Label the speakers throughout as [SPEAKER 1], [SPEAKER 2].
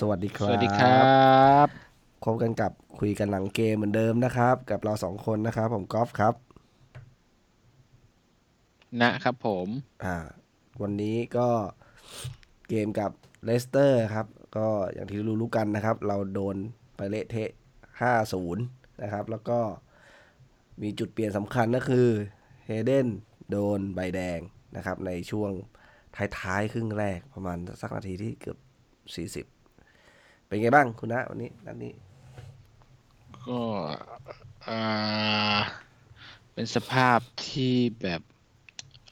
[SPEAKER 1] สวัสดีครั
[SPEAKER 2] บ สวัสดีครับ
[SPEAKER 1] พบกันกับคุยกันหลังเกมเหมือนเดิมนะครับ กับเราสองคนนะครับ ผมกอล์ฟครับ
[SPEAKER 2] นะครับผม
[SPEAKER 1] อ่า วันนี้ก็เกมกับเลสเตอร์ครับ ก็อย่างที่รู้รู้กันนะครับ เราโดนไปเละเทะห้าศูนย์นะครับ แล้วก็มีจุดเปลี่ยนสำคัญก็คือเฮเดนโดนใบแดงนะครับ ในช่วงท้ายๆครึ่งแรกประมาณสักนาทีที่เกือบสี่สิบ เป็นไงบ้างคุณนะวันนี้นัดนี้
[SPEAKER 2] ก็เป็นสภาพที่แบบ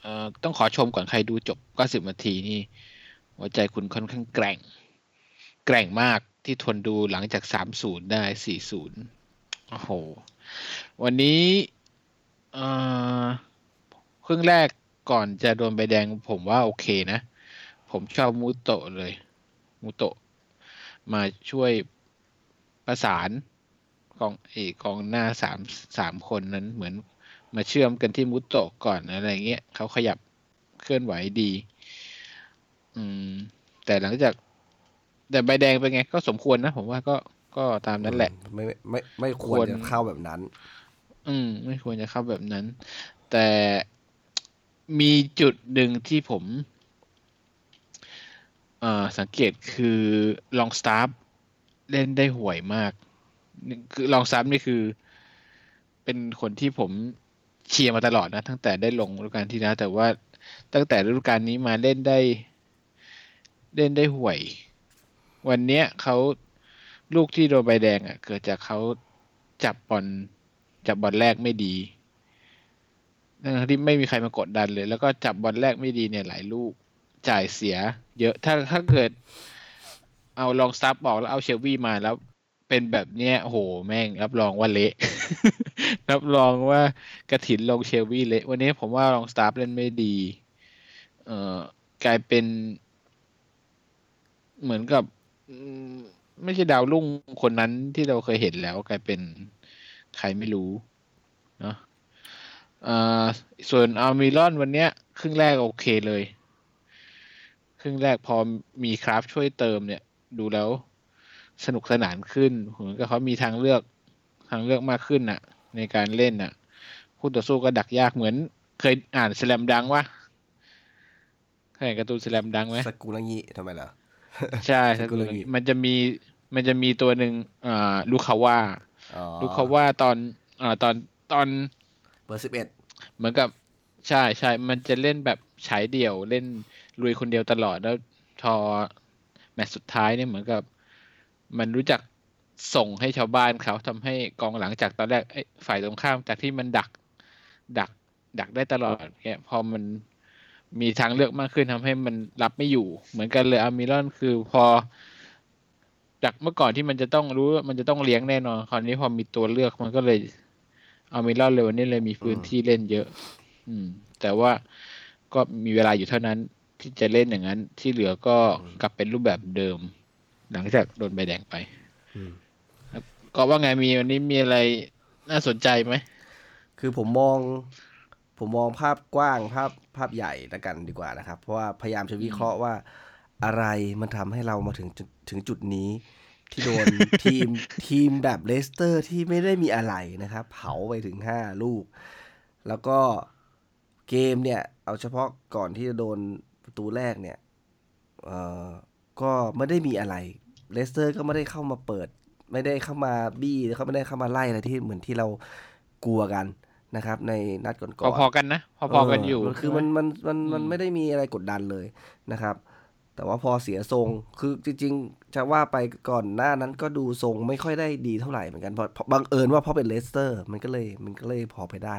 [SPEAKER 2] เอ่อต้องขอชมก่อนใครดูจบก็สิบนาทีนี่ หัวใจคุณค่อนข้างแกร่ง แกร่งมากที่ทนดูหลังจากสามศูนย์ได้สี่ศูนย์โอ้โห วันนี้เออครึ่งแรกก่อนจะโดนใบแดงผมว่าโอเคนะ ผมชอบมูโตะเลย มูโตะ มาช่วยประสานกองเอกองหน้าสามสามคนนั้นเหมือนมาเชื่อมกันที่มุตโตะก่อนอะไรเงี้ยเขาขยับเคลื่อนไหวดี อืม แต่หลังจาก แต่ใบแดงเป็นไง ก็สมควรนะผมว่าก็ก็ตามนั้นแหละ
[SPEAKER 1] ไม่ไม่ไม่ควรจะเข้าแบบนั้น
[SPEAKER 2] อืม ไม่ควรจะเข้าแบบนั้น แต่มีจุดหนึ่งที่ผม อ่าสังเกตคือลองสตาร์เล่นได้ห่วยมากคือลองสตาร์นี่คือ เป็นคนที่ผมเชียร์มาตลอดนะ ตั้งแต่ได้ลงฤดูกาลที่แล้วแต่ว่าตั้งแต่ฤดูกาลนี้มาเล่นได้ เล่นได้ห่วย วันเนี้ยเขาลูกที่โดนใบแดงอะ เกิดจากเขาจับบอลจับบอลแรกไม่ดีทั้งที่ไม่มีใครมากดดันเลย แล้วก็จับบอลแรกไม่ดีเนี่ยหลายลูก จ่ายเสีย เยอะถ้าถ้าเกิด เอาลองซับบอกแล้วเอาเชลวี่มาแล้ว เป็นแบบเนี้ยโหแม่ง รับรองว่าเละ รับรองว่ากระถินลงเชลวี่เละวันนี้ผมว่าลองสตาร์เล่นไม่ดี เอ่อกลายเป็น เหมือนกับไม่ใช่ดาวรุ่งคนนั้นที่เราเคยเห็นแล้ว กลายเป็นใครไม่รู้เนาะส่วนอาร์มิลอนวันเนี้ย ครึ่งแรกโอเคเลย ครึ่งแรกพอมีคราฟช่วยเติมเนี่ย ดูแล้วสนุกสนานขึ้นเหมือนกับเขามีทางเลือกทางเลือกมากขึ้นน่ะ ในการเล่นน่ะคู่ต่อสู้ก็ดักยากเหมือน เคยอ่านสแลมดังวะเคยอ่านการ์ตูนสแลมดังไหม
[SPEAKER 1] สกุลังีทำไมล่ะ
[SPEAKER 2] ใช่สกุลังีมันจะมีมันจะมีตัวหนึ่งอ่าลูคาว่าลูคาว่าตอนอ่าตอนตอน
[SPEAKER 1] เบอร์สิบเอ็ด
[SPEAKER 2] เหมือนกับใช่ใช่มันจะเล่นแบบฉายเดี่ยวเล่น ลุยคนเดียวตลอดแล้วทอแมตช์สุดท้ายเนี่ยเหมือนกับ มันรู้จักส่งให้ชาวบ้านเขาทำให้กองหลังจากตอนแรกฝ่ายตรงข้ามจากที่มันดัก ดัก ดักได้ตลอดเนี่ยพอมันมีทางเลือกมากขึ้นทำให้มันรับไม่อยู่ เหมือนกันเลยอามิรอนคือพอจากเมื่อก่อนที่มันจะต้องรู้มันจะต้องเลี้ยงแน่นอนคราวนี้พอมีตัวเลือกมันก็เลยอามิลอนเลยวันนี้เลยมีพื้นที่เล่นเยอะ อืม แต่ว่าก็มีเวลาอยู่เท่านั้น ที่จะเล่นอย่างนั้น ที่เหลือก็กลับเป็นรูปแบบเดิม หลังจากโดนใบแดงไปก็ว่าไงมีวันนี้มีอะไรน่าสนใจไหม
[SPEAKER 1] คือผมมอง ผมมองภาพกว้างภาพภาพใหญ่ละกันดีกว่านะครับ เพราะว่าพยายามจะวิเคราะห์ว่าอะไรมันทำให้เรามาถึงถึงจุดนี้ ที่โดนทีมทีมแบบเลสเตอร์ที่ไม่ได้มีอะไรนะครับ เผาไปถึงห้าลูก แล้วก็เกมเนี่ย เอาเฉพาะก่อนที่จะโดน ประตูแรกเนี่ยเอ่อก็ไม่ได้มีอะไร เลสเตอร์ก็ไม่ได้เข้ามาเปิด ไม่ได้เข้ามาบี้เขาไม่ได้เข้ามาไล่อะไรที่เหมือนที่เรากลัวกันนะครับ ในนัดก่อน
[SPEAKER 2] ๆพอๆกันนะพอๆกันอยู่
[SPEAKER 1] คือมันมันมันมันไม่ได้มีอะไรกดดันเลยนะครับ แต่ว่าพอเสียทรงคือจริงๆ จะว่าไปก่อนหน้านั้นก็ดูทรงไม่ค่อยได้ดีเท่าไหร่เหมือนกันเพราะบังเอิญว่าเพราะเป็นเลสเตอร์ มันก็เลยมันก็เลยพอไปได้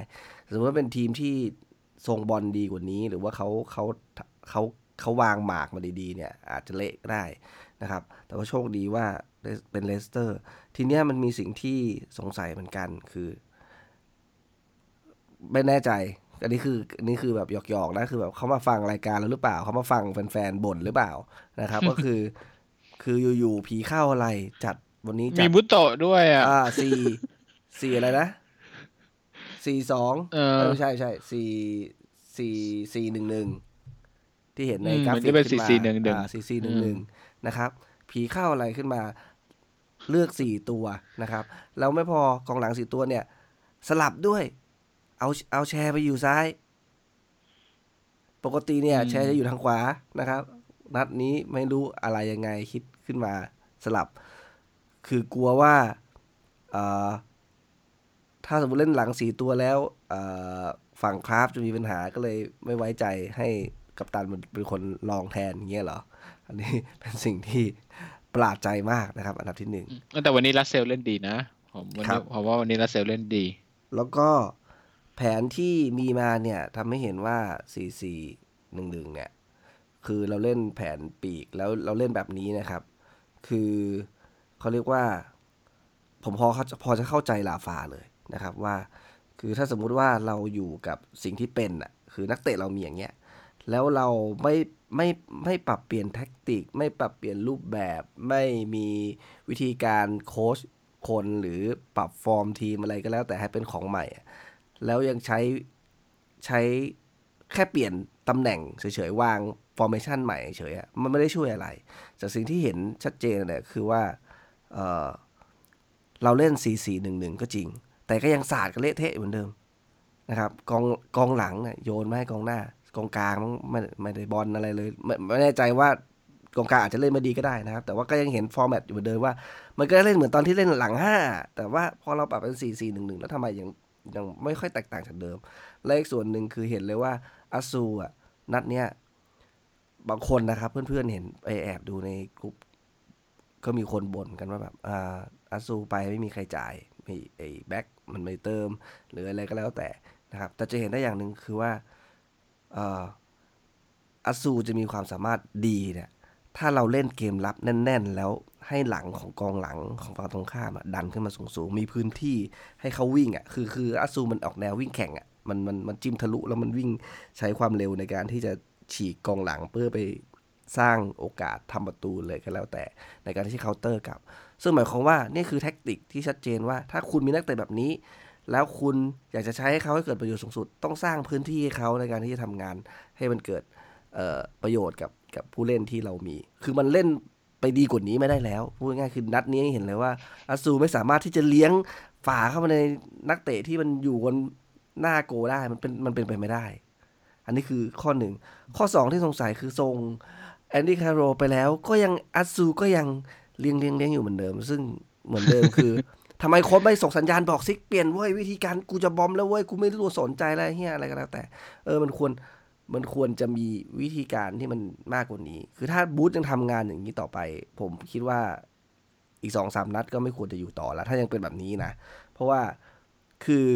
[SPEAKER 1] สมมติว่าเป็นทีมที่ทรงบอลดีกว่านี้ หรือว่าเขาเขา เขาเขาวางหมากมาดีๆเนี่ยอาจจะเละได้นะครับ แต่ว่าโชคดีว่าเป็นเลสเตอร์ ทีเนี้ยมันมีสิ่งที่สงสัยเหมือนกันคือ ไม่แน่ใจ อันนี้คืออันนี้คือแบบหยอกๆนะคือแบบเขามาฟังรายการแล้วหรือเปล่าเขามาฟังแฟนๆบ่นหรือเปล่านะครับ ก็คือ คืออยู่ๆผีเข้าอะไรจัดวันนี้
[SPEAKER 2] มีมูโตะด้วยอะ
[SPEAKER 1] อ่าสี่สี่อะไรนะสี่สองไม่ใช่ใช่สี่สี่สี่หนึ่งหนึ่ง ที่เห็นในกราฟิกขึ้นมาสี่สี่หนึ่งหนึ่งนะครับ ผีเข้าอะไรขึ้นมา เลือกสี่ตัวนะครับ แล้วไม่พอกองหลังสี่ตัวเนี่ย สลับด้วย เอาเอาแชร์ไปอยู่ซ้าย ปกติเนี่ย
[SPEAKER 2] อืม
[SPEAKER 1] แชร์จะอยู่ทางขวานะครับ นัดนี้ไม่รู้อะไรยังไงคิดขึ้นมาสลับ คือกลัวว่าเอ่อถ้าสมมติเล่นหลังสี่ตัวแล้วเอ่อฝั่งคราฟจะมีปัญหาก็เลยไม่ไว้ใจให้ กัปตันมันเป็นคนลองแทนอย่างเงี้ยเหรอ อันนี้เป็นสิ่งที่ประหลาดใจมากนะครับ อันดับที่หนึ่ง
[SPEAKER 2] อืมแต่วันนี้รัสเซลเล่นดีนะผมวัน
[SPEAKER 1] ครั
[SPEAKER 2] นี้
[SPEAKER 1] บ
[SPEAKER 2] ผมว่าวันนี้รัสเซลเล่นดี
[SPEAKER 1] แล้วก็แผนที่มีมาเนี่ยทำให้เห็นว่า 4 4 1 1 เนี่ย คือเราเล่นแผนปีกแล้วเราเล่นแบบนี้นะครับ คือเขาเรียกว่า ผมพอเขาพอจะเข้าใจลาฟาเลยนะครับว่า คือถ้าสมมุติว่าเราอยู่กับสิ่งที่เป็นอะคือนักเตะเรามีอย่างเงี้ย แล้วเราไม่ไม่ไม่ปรับเปลี่ยนแท็กติก ไม่ปรับเปลี่ยนรูปแบบ ไม่มีวิธีการโค้ชคนหรือปรับฟอร์มทีมอะไรก็แล้วแต่ให้เป็นของใหม่ แล้วยังใช้ใช้แค่เปลี่ยนตำแหน่งเฉยๆ วาง formation ใหม่เฉยๆมันไม่ได้ช่วยอะไร จากสิ่งที่เห็นชัดเจนเนี่ยคือว่าเเราเล่น 4-4-1-1 ก็จริง แต่ก็ยังสาดกันเละเทะเหมือนเดิมนะครับกองกองหลังเนี่ยโยนมาให้กองหน้า กองกลางไม่ไม่ได้บอลอะไรเลย ไม่ไม่แน่ใจว่ากองกลางอาจจะเล่นไม่ดีก็ได้นะครับ แต่ว่าก็ยังเห็น format อยู่เหมือนเดิมว่า มันก็เล่นเหมือนตอนที่เล่นหลังห้าแต่ว่าพอเราปรับเป็นสี่สี่หนึ่งหนึ่งแล้วทำไมยังยังไม่ค่อยแตกต่างจากเดิม และอีกส่วนหนึ่งคือเห็นเลยว่าอาซูอะนัดเนี้ยบางคนนะครับ เพื่อนๆเห็นไปแอบดูในกลุ่มก็มีคนบ่นกันว่าแบบอ่าอาซูไปไม่มีใครจ่ายไม่ไอ้แบ็คมันไม่เติม หรืออะไรก็แล้วแต่นะครับ แต่จะเห็นได้อย่างหนึ่งคือว่า อ่ออาซูจะมีความสามารถดีเนี่ยถ้าเราเล่นเกมรับแน่น ๆ แล้วให้หลังของกองหลังของฝั่งตรงข้ามดันขึ้นมาสูงๆมีพื้นที่ให้เขาวิ่งอะคือคืออาซูมันออกแนววิ่งแข่งอะมันมันมันจิ้มทะลุแล้วมันวิ่งใช้ความเร็วในการที่จะฉีกกองหลังเพื่อไปสร้างโอกาสทำประตูเลยก็แล้วแต่ในการที่เคาน์เตอร์กลับ ซึ่งหมายความว่านี่คือแท็กติกที่ชัดเจนว่า ถ้าคุณมีนักเตะแบบนี้ แล้วคุณอยากจะใช้ให้เขาให้เกิดประโยชน์สูงสุด ต้องสร้างพื้นที่ให้เขาในการที่จะทำงานให้มันเกิดประโยชน์กับกับผู้เล่นที่เรามี คือมันเล่นไปดีกว่านี้ไม่ได้แล้ว พูดง่ายๆคือนัดนี้เห็นเลยว่าอัตซูไม่สามารถที่จะเลี้ยงฝ่าเข้ามาในนักเตะที่มันอยู่บนหน้าโกล์ได้มันเป็นมันเป็นไปไม่ได้ อันนี้คือข้อหนึ่ง ข้อสองที่สงสัยคือส่งแอนดี้แคร์โรลล์ไปแล้วก็ยังอัตซูก็ยังเลี้ยงเลี้ยงเลี้ยงอยู่เหมือนเดิม ซึ่งเหมือนเดิมคือ ทำไมโค้ชไม่ส่งสัญญาณบอกซิกเปลี่ยนเว้ยวิธีการกูจะ bomb แล้วเว้ยกูไม่รู้สนใจอะไรเฮียอะไรก็แล้วแต่ เออมันควรมันควรจะมีวิธีการที่มันมากกว่านี้ คือถ้าบูธยังทำงานอย่างนี้ต่อไป ผมคิดว่าอีกสองสามนัดก็ไม่ควรจะอยู่ต่อแล้ว ถ้ายังเป็นแบบนี้นะ เพราะว่าคือ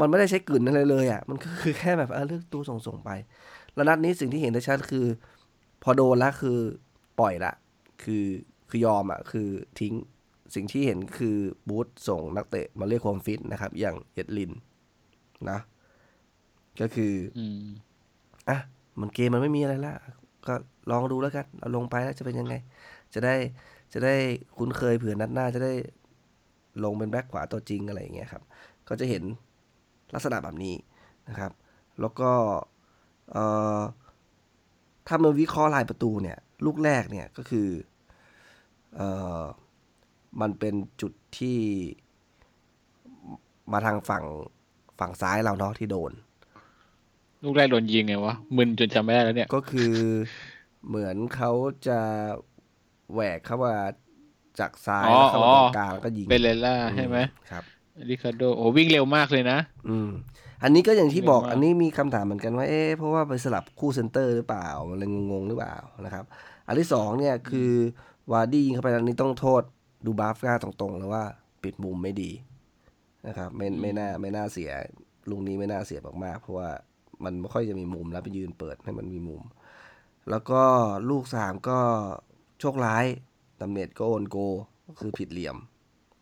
[SPEAKER 1] มันไม่ได้ใช้กลืนอะไรเลยอะ่ะ มันก็คือแค่แบบเออเลือกตัวส่งๆไป แล้วนัดนี้สิ่งที่เห็นได้ชัดคือ พอโดนแล้วคือปล่อยละ คือคือยอมอะ่ะ คือทิ้ง สิ่งที่เห็นคือบูธส่งนักเตะมาเรียกความฟิตนะครับ อย่างเอ็ดลินนะ ก็คือ
[SPEAKER 2] อืม
[SPEAKER 1] อะมันเกมมันไม่มีอะไรละก็ลองดูแล้วกันเราลงไปแล้วจะเป็นยังไง จะได้จะได้คุ้นเคยเผื่อนัดหน้าจะได้ลงเป็นแบ็คขวาตัวจริงอะไรอย่างเงี้ยครับ ก็จะเห็นลักษณะแบบนี้นะครับ แล้วก็เอ่อถ้ามาวิเคราะห์ลายประตูเนี่ย ลูกแรกเนี่ยก็คือเอ่อ มันเป็นจุดที่มาทางฝั่งฝั่งซ้ายเราเนาะที่โดน
[SPEAKER 2] ลูกแรกโดนยิงไงวะ มึนจนจำไม่ได้แล้วเนี่ย
[SPEAKER 1] ก็คือเหมือนเขาจะแหวกเข้ามาจากซ้าย
[SPEAKER 2] อ๋อ
[SPEAKER 1] แล้วเข้ามาตร
[SPEAKER 2] อ๋
[SPEAKER 1] ง
[SPEAKER 2] อ
[SPEAKER 1] กลางแล้วก็ยิง
[SPEAKER 2] เบเลล่าใช่ไหม
[SPEAKER 1] ครับ
[SPEAKER 2] ริคาโดโอ้วิ่งเร็วมากเลยนะ
[SPEAKER 1] อืม อันนี้ก็อย่างที่บอก
[SPEAKER 2] เร็วมาก
[SPEAKER 1] อันนี้มีคำถามเหมือนกันว่า เอ๊ะเพราะว่าไปสลับคู่เซนเตอร์หรือเปล่ามันเลยงงๆหรือเปล่านะครับ อันที่สองเนี่ยคือวาร์ดี้ยิงเข้าไปอันนี้ต้องโทษ ดูบราฟก้าตรงๆเลยว่าปิดมุมไม่ดีนะครับไม่ไม่น่าไม่น่าเสียลูกนี้ไม่น่าเสียมากๆเพราะว่ามันไม่ค่อยจะมีมุมแล้วไปยืนเปิดให้มันมีมุม แล้วก็ลูกสามก็โชคร้ายดัมเมตต์ก็ own goal ก็คือผิดเหลี่ยม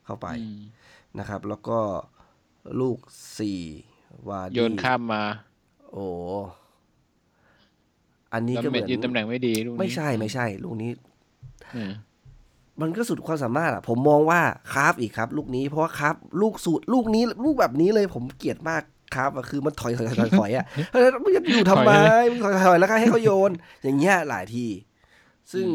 [SPEAKER 1] เข้าไป
[SPEAKER 2] อืม
[SPEAKER 1] นะครับ แล้วก็ลูกสี่วาร์ดี้
[SPEAKER 2] โยนข้ามมา
[SPEAKER 1] โอ้อันนี้
[SPEAKER 2] แล้ว
[SPEAKER 1] ก็เห
[SPEAKER 2] เม
[SPEAKER 1] มื
[SPEAKER 2] ด
[SPEAKER 1] อน
[SPEAKER 2] ยืนตำแหน่งไม่ดีลูกนี้
[SPEAKER 1] ไม่ใช่ไม่ใช่ ลูกนี้
[SPEAKER 2] อื ม
[SPEAKER 1] มันก็สุดความสามารถอะผมมองว่าคราฟอีกครับ ลูกนี้เพราะว่าคราฟลูกสูตรลูกนี้ลูกแบบนี้เลยผมเกลียดมากคราฟอะคือมันถอยถอยถอยถอยอะเฮ้ยมึงจะอยู่ทำไมมึงถอยถอยแล้วก็ให้เขาโยน อย่างเงี้ยหลายที ซึ่ง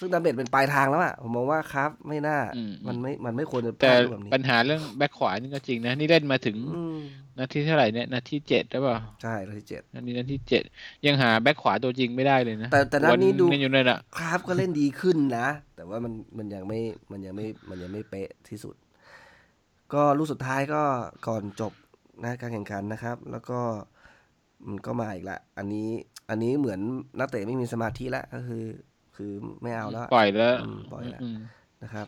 [SPEAKER 1] ซึ่งดาเมจเป็นปลายทางแล้วอะผมมองว่าครับไม่น่า
[SPEAKER 2] อืม
[SPEAKER 1] มันไม่มันไม่ควรจะพ
[SPEAKER 2] แต่
[SPEAKER 1] ลาดแบบนี้
[SPEAKER 2] ปัญหาเรื่องแบ็คขวานี่ก็จริงนะ นี่เล่นมาถึง
[SPEAKER 1] อืม
[SPEAKER 2] นาทีเท่าไหร่เนี่ยนาทีเจ็ดหรือเปล่า
[SPEAKER 1] ใช่นาทีเจ็ด
[SPEAKER 2] อันนี้นาทีเจ็ดยังหาแบ็คขวาตัวจริงไม่ได้เลยนะ
[SPEAKER 1] แต่แต่นัดนี้ดู
[SPEAKER 2] วัอยู่นั่นอะ
[SPEAKER 1] ครับก็เล่นดีขึ้นนะ แต่ว่ามันมันยังไม่มันยังไม่มันยังไม่เป๊ะที่สุด ก็ลูกสุดท้ายก็ก่อนจบนะการแข่งขันนะครับ แล้วก็มันก็มาอีกละ อันนี้อันนี้เหมือนนักเตะไม่มีสมาธิแล้วก็คือ คือไม่เอาแล้ว
[SPEAKER 2] ปล่อยแล้ว
[SPEAKER 1] อืมปล่อยแล้ว
[SPEAKER 2] อืม
[SPEAKER 1] นะครับ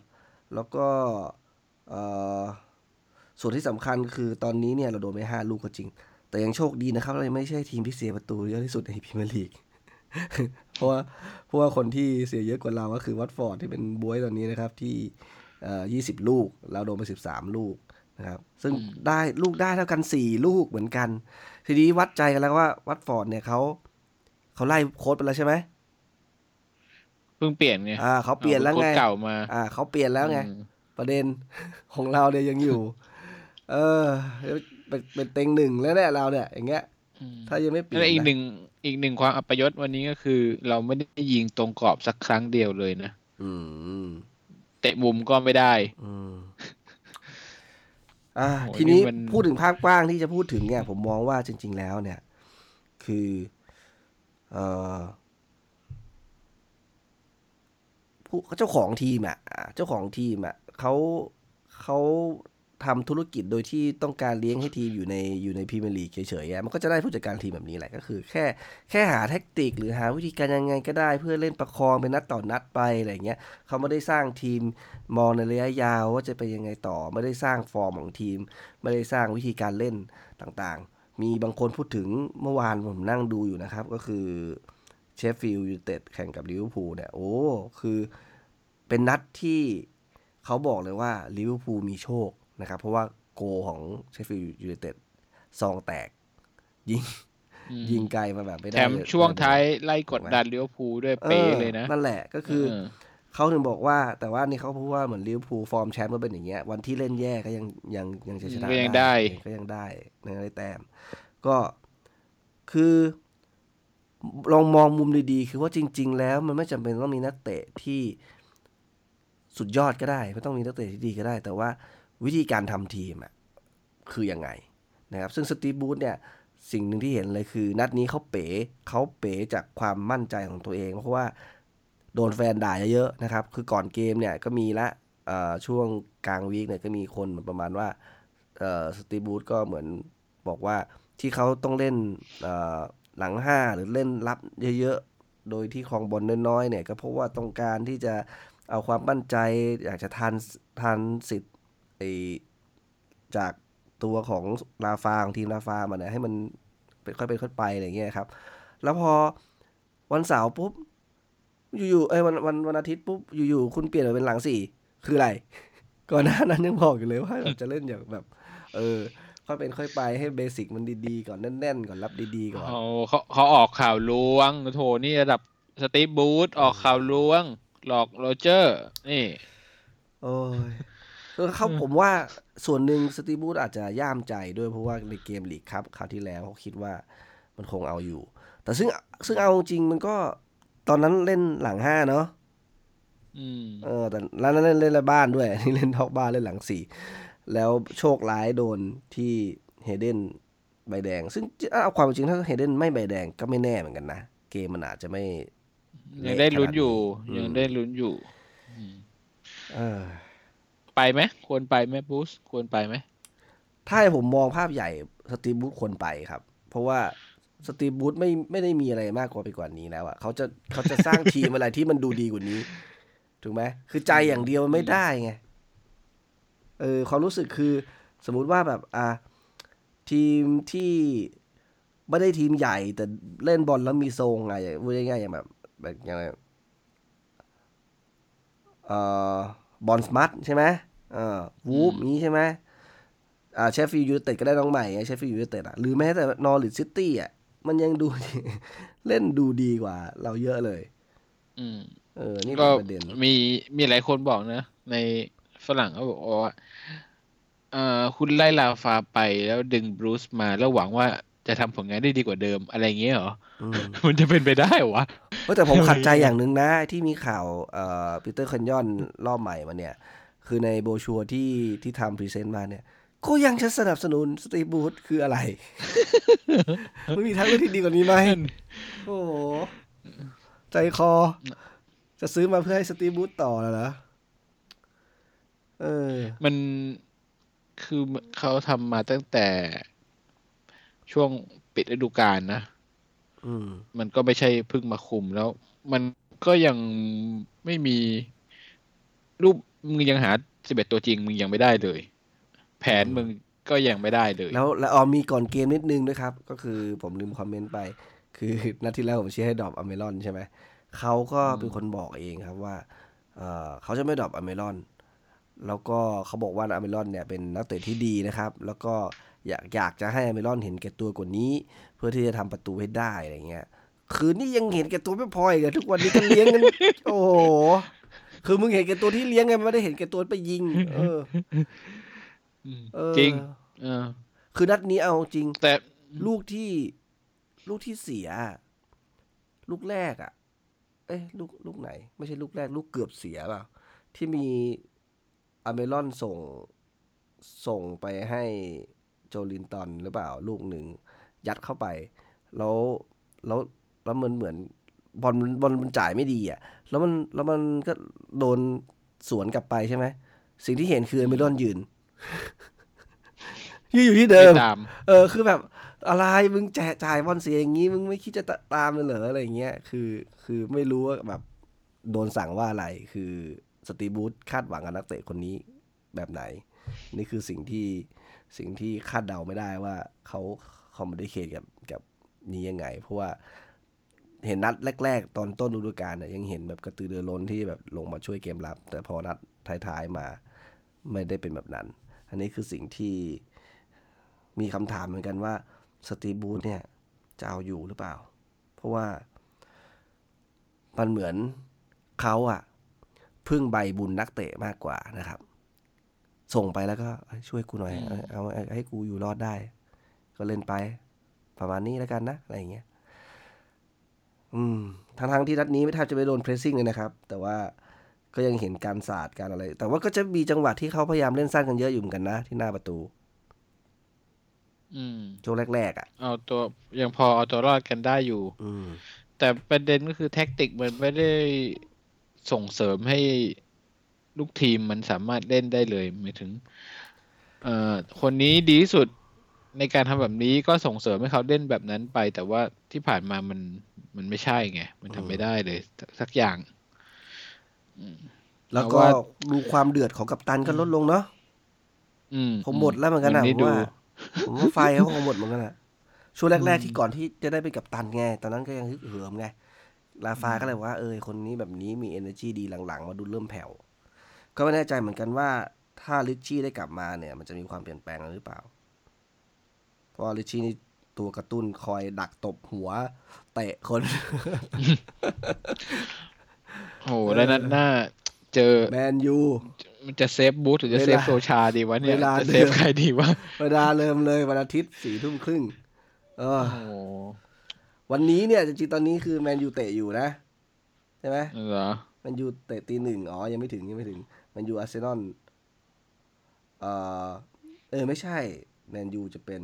[SPEAKER 1] แล้วก็เอ่อส่วนที่สำคัญคือตอนนี้เนี่ยเราโดนไปห้าลูกก็จริง แต่ยังโชคดีนะครับเรายังไม่ใช่ทีมที่เสียประตูเยอะที่สุดในพรีเมียร์ลีกเพราะว่าเพราะว่าคนที่เสียเยอะกว่าเราก็คือวัตฟอร์ดที่เป็นบ๊วยตอนนี้นะครับที่เอ่อยี่สิบลูก เราโดนไปสิบสามลูกนะครับ ซึ่งได้ลูกได้เท่ากันสี่ลูกเหมือนกัน ทีนี้วัดใจกันแล้วว่าวัตฟอร์ดเนี่ยเขาเขาไล่โค้ดไปแล้วใช่ไหม
[SPEAKER 2] เพิ่งเปลี่ยนไง
[SPEAKER 1] อ่าเขาเปลี่ยนแล้วไง
[SPEAKER 2] อาโค้ชเก่ามา
[SPEAKER 1] อ่าเขาเปลี่ยนแล้วไง
[SPEAKER 2] อืม
[SPEAKER 1] ประเด็นของเราเนี่ยยังอยู่ เออเป็นเป็นเต็งหนึ่งแล้วเนี่ยเราเนี่ยอย่างเงี้ย
[SPEAKER 2] อืม
[SPEAKER 1] ถ้ายังไม่เปลี่ยน
[SPEAKER 2] แล้วอีก
[SPEAKER 1] นะ
[SPEAKER 2] หนึ่งอีกหนึ่งความอัปยศวันนี้ก็คือ เราไม่ได้ยิงตรงกรอบสักครั้งเดียวเลยนะ
[SPEAKER 1] อืม
[SPEAKER 2] เตะมุมก็ไม่ได้
[SPEAKER 1] อืมอ่า
[SPEAKER 2] โห
[SPEAKER 1] ทีนี้
[SPEAKER 2] นี่มัน
[SPEAKER 1] พูดถึงภาพกว้างที่จะพูดถึงเนี่ย ผมมองว่าจริง ๆ แล้วเนี่ย คือ เอ่อผู้ เจ้าของทีมอะเจ้าของทีมอะเขาเขาทำธุรกิจโดยที่ต้องการเลี้ยงให้ทีมอยู่ในอยู่ในพรีเมียร์ลีกเฉยๆมันก็จะได้ผู้จัดการทีมแบบนี้แหละก็คือ แค่แค่หาแท็กติก หรือหาวิธีการยังไงก็ได้ เพื่อเล่นประคองเป็นนัดต่อนัดไปอะไรเงี้ยเขาไม่ได้สร้างทีมมองในระยะยาวว่าจะไปยังไงต่อ ไม่ได้สร้างฟอร์มของทีม ไม่ได้สร้างวิธีการเล่นต่างๆ มีบางคนพูดถึงเมื่อวานผมนั่งดูอยู่นะครับ ก็คือ เชฟฟิลด์ยูไนเต็ดแข่งกับลิเวอร์พูลเนี่ย โอ้ คือเป็นนัดที่เขาบอกเลยว่าลิเวอร์พูลมีโชคนะครับ เพราะว่าโกของเชฟฟิลด์ยูไนเต็ดซองแตก ยิง
[SPEAKER 2] อืม
[SPEAKER 1] ยิงไกลมาแบบไม่ได้
[SPEAKER 2] แถม
[SPEAKER 1] เลย
[SPEAKER 2] ช่วงท้ายไล่กดดันลิเวอร์พูลด้วย
[SPEAKER 1] ออ
[SPEAKER 2] เป๊ะเลยนะ
[SPEAKER 1] นั่นแหละก็คือ
[SPEAKER 2] เออ
[SPEAKER 1] เขาถึงบอกว่า แต่ว่านี่เขาพูดว่าเหมือนลิเวอร์พูลฟอร์มแชมป์ก็เป็นอย่างเงี้ย วันที่เล่นแย่ก็ยังยังยังจะชนะ
[SPEAKER 2] ก็ยังได้
[SPEAKER 1] ก็ยังได้ยังได้แต้มก็คือ ลองมองมุมดีๆ คือว่าจริง ๆ แล้วมันไม่จำเป็นต้องมีนักเตะที่สุดยอดก็ได้ ไม่ต้องมีนักเตะที่ดีก็ได้ แต่ว่าวิธีการทำทีมอะคือยังไงนะครับ ซึ่งสตีบูธเนี่ยสิ่งหนึ่งที่เห็นเลยคือ นัดนี้เขาเป๋เขาเป๋จากความมั่นใจของตัวเอง เพราะว่าโดนแฟนด่าเยอะๆนะครับ คือก่อนเกมเนี่ยก็มีละช่วงกลางวีคเนี่ยก็มีคนประมาณว่าสตีบูธก็เหมือนบอกว่าที่เขาต้องเล่น หลังห้าหรือเล่นรับเยอะๆ โดยที่ครองบอลน้อยๆเนี่ยก็เพราะว่าต้องการที่จะเอาความมั่นใจ อยากจะทานทานสิทธิ์ไอจากตัวของลาฟาของทีมลาฟามาเนี่ยให้มันเป็นค่อยเป็นค่อยไปอะไรอย่างเงี้ยครับ แล้วพอวันเสาร์ปุ๊บ อยู่ๆเอ้ยวันวันวันอาทิตย์ปุ๊บอยู่ๆคุณเปลี่ยนมาเป็นหลังสี่คืออะไร ก่อนหน้านั้นยังบอกอยู่เลยว่าจะเล่นอย่างแบบ เออ ค่อยเป็นค่อยไปให้เบสิกมันดีๆก่อนแน่นๆก่อนรับดีๆก่อน
[SPEAKER 2] เขาเขาเขาออกข่าวลวงโถนี่ระดับสตีฟบูธออกข่าวลวง หลอกโรเจอร์ นี่
[SPEAKER 1] โอ้ยแล้วเขาผมว่าส่วนหนึ่งสตีบูธอาจจะย่ามใจด้วยเพราะว่าในเกมลีกครับคราวที่แล้วเขาคิดว่ามันคงเอาอยู่ แต่ซึ่งซึ่งเอาจริงมันก็ตอนนั้นเล่นหลังห้าเนาะ
[SPEAKER 2] อืม
[SPEAKER 1] เออแต่แล้วนั้นเล่นเล่นละบ้านด้วยนี่เล่นทอกบ้านเล่นหลังสี่ แล้วโชคร้ายโดนที่เฮเดนใบแดง ซึ่งเอาความจริงถ้าเฮเดนไม่ใบแดงก็ไม่แน่เหมือนกันนะ เกมมันอาจจะไม่
[SPEAKER 2] ยังได้ลุ้นอยู่
[SPEAKER 1] อืม
[SPEAKER 2] ยังได้ลุ้นอยู่
[SPEAKER 1] เออ
[SPEAKER 2] ไปไหมควรไปไหมบูสควรไปไหม
[SPEAKER 1] ถ้าให้ผมมองภาพใหญ่สตีฟบูธควรไปครับ เพราะว่าสตีฟบูธไม่ไม่ได้มีอะไรมากกว่าไปกว่านี้แล้วอะเขาจะเขาจะสร้างทีมอะไรที่มันดูดีกว่านี้ ถูกไหมคือใจอย่างเดียวมันไม่ได้ไง เออความรู้สึกคือสมมุติว่าแบบอะทีมที่ไม่ได้ทีมใหญ่ แต่เล่นบอลแล้วมีทรงไงพูดง่ายๆอย่างแบบแบบอย่างไรเอ่อบอลสมัตใช่ไหมเอ่อวูล์ฟนี้ใช่ไหมอ่าเชฟฟิลด์ยูไนเต็ดก็ได้น้องใหม่ไงเชฟฟิลด์ยูไนเต็ดอะหรือแม้แต่นอริชซิตี้อะมันยังดู เล่นดูดีกว่า เราเยอะเลย
[SPEAKER 2] อืม
[SPEAKER 1] เออ นี่
[SPEAKER 2] ก็
[SPEAKER 1] เป็นประเด็น
[SPEAKER 2] มีมีหลายคนบอกนะ ใน ฝรั่งเขาบอกว่าเอ่อคุณไล่ราฟาไปแล้วดึงบรูซมาแล้วหวังว่าจะทำผลงานได้ดีกว่าเดิมอะไรอย่างเงี้ยเหรอ
[SPEAKER 1] อืม
[SPEAKER 2] มันจะเป็นไปได้เหรอวะ
[SPEAKER 1] เฮ้ยแต่ผมขัดใจอย่างหนึ่งนะ ที่มีข่าวเอ่อปีเตอร์เคนยอนรอบใหม่มาเนี่ย คือในโบรชัวร์ที่ที่ทำ present มาเนี่ยก็ยังจะสนับสนุนสตีฟบรูซคืออะไรไม่มีทางเลือกที่ดีกว่านี้ไหมโอ้โห ใจคอ จะซื้อมาเพื่อให้สตีฟบรูซต่อแล้วนะ เออ
[SPEAKER 2] มันคือเขาทำมาตั้งแต่ช่วงปิดฤดูกาลนะ
[SPEAKER 1] อืม
[SPEAKER 2] มันก็ไม่ใช่เพิ่งมาคุมแล้ว มันก็ยังไม่มีรูปมึงยังหาสิบเอ็ดตัวจริง มึงยังไม่ได้เลย แผนมึงก็ยังไม่ได้เลย
[SPEAKER 1] แล้วแล้วอ๋อมีก่อนเกมนิดนึงด้วยครับ ก็คือผมลืม comment ไป คือนัดที่แล้วผมเชียร์ให้ drop อัลมิรอนใช่ไหมเขาก็เป็นคนบอกเองครับว่า เอ่อเขาจะไม่ drop อัลมิรอน แล้วก็เขาบอกว่าอเมรอนเนี่ยเป็นนักเตะที่ดีนะครับ แล้วก็อยากอยากจะให้อเมรอนเห็นแก่ตัวกว่านี้ เพื่อที่จะทำประตูให้ได้อะไรเงี้ย คือนี่ยังเห็นแก่ตัวไม่พออีกเหรอทุกวันนี้ก็เลี้ยงกัน โอ้โห คือมึงเห็นแก่ตัวที่เลี้ยงไงไม่ได้เห็นแก่ตัวไปยิง เออ
[SPEAKER 2] อืม
[SPEAKER 1] เออ
[SPEAKER 2] จริง เออ
[SPEAKER 1] คือนัดนี้เอาจริง
[SPEAKER 2] แต่
[SPEAKER 1] ลูกที่ลูกที่เสีย ลูกแรกอะ่ะ เอ้ยลูกลูกไหน ไม่ใช่ลูกแรก ลูกเกือบเสียเปล่าที่มี อเมรอนส่งส่งไปให้โจลินตันหรือเปล่าลูกหนึ่ง ยัดเข้าไป แล้วแล้วแล้วมันเหมือนบอลบอลมันจ่ายไม่ดีอะ่ะ แล้วมันแล้วมันก็โดนสวนกลับไปใช่ไหม สิ่งที่เห็นคืออเมรอนยืน ยืนอยู่ที่เดิม
[SPEAKER 2] ไม่ตาม
[SPEAKER 1] เออ คือแบบอะไรมึงแจกจ่ายบอลเสียอย่างนี้ มึงไม่คิดจะตตามเลยเหรออะไรอย่างเงี้ย คือ คือไม่รู้ว่าแบบโดนสั่งว่าอะไร คือ สตีบูธคาดหวังกับนักเตะคนนี้แบบไหน นี่คือสิ่งที่สิ่งที่คาดเดาไม่ได้ว่าเขาคอมมูนิเคตกับกับนี้ยังไง เพราะว่าเห็นนัดแรก ๆ ตอนต้นฤดูกาลเนี่ยยังเห็นแบบกระตือรือร้นที่แบบลงมาช่วยเกมรับ แต่พอนัดท้ายๆมาไม่ได้เป็นแบบนั้น อันนี้คือสิ่งที่มีคำถามเหมือนกันว่าสตีบูธเนี่ยจะเอาอยู่หรือเปล่า เพราะว่ามันเหมือนเขาอะ พึ่งใบบุญนักเตะมากกว่านะครับ ส่งไปแล้วก็เอ้ยช่วยกูหน่อยเอาเอาเอาให้กูอยู่รอดได้ ก็เล่นไป ประมาณนี้แล้วกันนะอะไรอย่างเงี้ยอืมทั้งทางๆที่นัดนี้ไม่แทบจะไม่โดนเพรสซิ่งเลยนะครับ แต่ว่าก็ยังเห็นการศาสตร์การอะไร แต่ว่าก็จะมีจังหวะที่เขาพยายามเล่นสั้นกันเยอะอยู่เหมือนกันนะ ที่หน้าประตู
[SPEAKER 2] อืม
[SPEAKER 1] ช่วงแรกๆอะ
[SPEAKER 2] เอาตัวยังพอเอาตัวรอดกันได้อยู่
[SPEAKER 1] อืม
[SPEAKER 2] แต่ประเด็นก็คือแท็กติกมันไม่ได้ ส่งเสริมให้ลูกทีมมันสามารถเล่นได้เลยหมายถึง เอ่อคนนี้ดีที่สุดในการทำแบบนี้ก็ส่งเสริมให้เขาเล่นแบบนั้นไป แต่ว่าที่ผ่านมามันมันไม่ใช่ไง มันทำไม่ได้เลยสักสักอย่าง
[SPEAKER 1] แล้วก็
[SPEAKER 2] เอาว่า
[SPEAKER 1] ดูความเดือดของกัปตันก็ลดลงเนาะ
[SPEAKER 2] อืม
[SPEAKER 1] ผมหมดแล้วเหมือนกันนะ
[SPEAKER 2] ไได้
[SPEAKER 1] ผม
[SPEAKER 2] ดู
[SPEAKER 1] ว่าผมว่าไฟเขาคงหมดเหมือนกันอะช่วงแรกๆที่ก่อนที่จะได้เป็นกัปตันไง ตอนนั้นก็ยังฮึกเหิมไง ลาฟาก็เลยบอกว่าเออคนนี้แบบนี้มี energy ดีหลังๆ มาดูเริ่มแผ่ว ก็ไม่แน่ใจเหมือนกันว่าถ้าลิชชี่ได้กลับมาเนี่ย มันจะมีความเปลี่ยนแปลงอะไรหรือเปล่า เพราะว่าลิชชี่นี่ตัวกระตุ้นคอยดักตบหัว เตะคน
[SPEAKER 2] โอ้โหแล้วนัดหน้า เจอ
[SPEAKER 1] แมนยู
[SPEAKER 2] มันจะเซฟบูธหรือจะเซฟ
[SPEAKER 1] เวลา
[SPEAKER 2] โซชาดีวะเนี่ย
[SPEAKER 1] เวลา
[SPEAKER 2] จะเซฟ
[SPEAKER 1] เดิม
[SPEAKER 2] ใครดีวะ
[SPEAKER 1] เวลาเริ่มเลยวันอาทิตย์สี่ทุ่มครึ่ง เออ
[SPEAKER 2] โอ้โห
[SPEAKER 1] วันนี้เนี่ยจริงๆตอนนี้คือแมนยูเตะอยู่นะใช่ไหม
[SPEAKER 2] เหรอ
[SPEAKER 1] แมนยูเตะตีหนึ่งอ๋อ ยังไม่ถึงยังไม่ถึงแมนยูอาร์เซนอลเออเออไม่ใช่แมนยูจะเป็น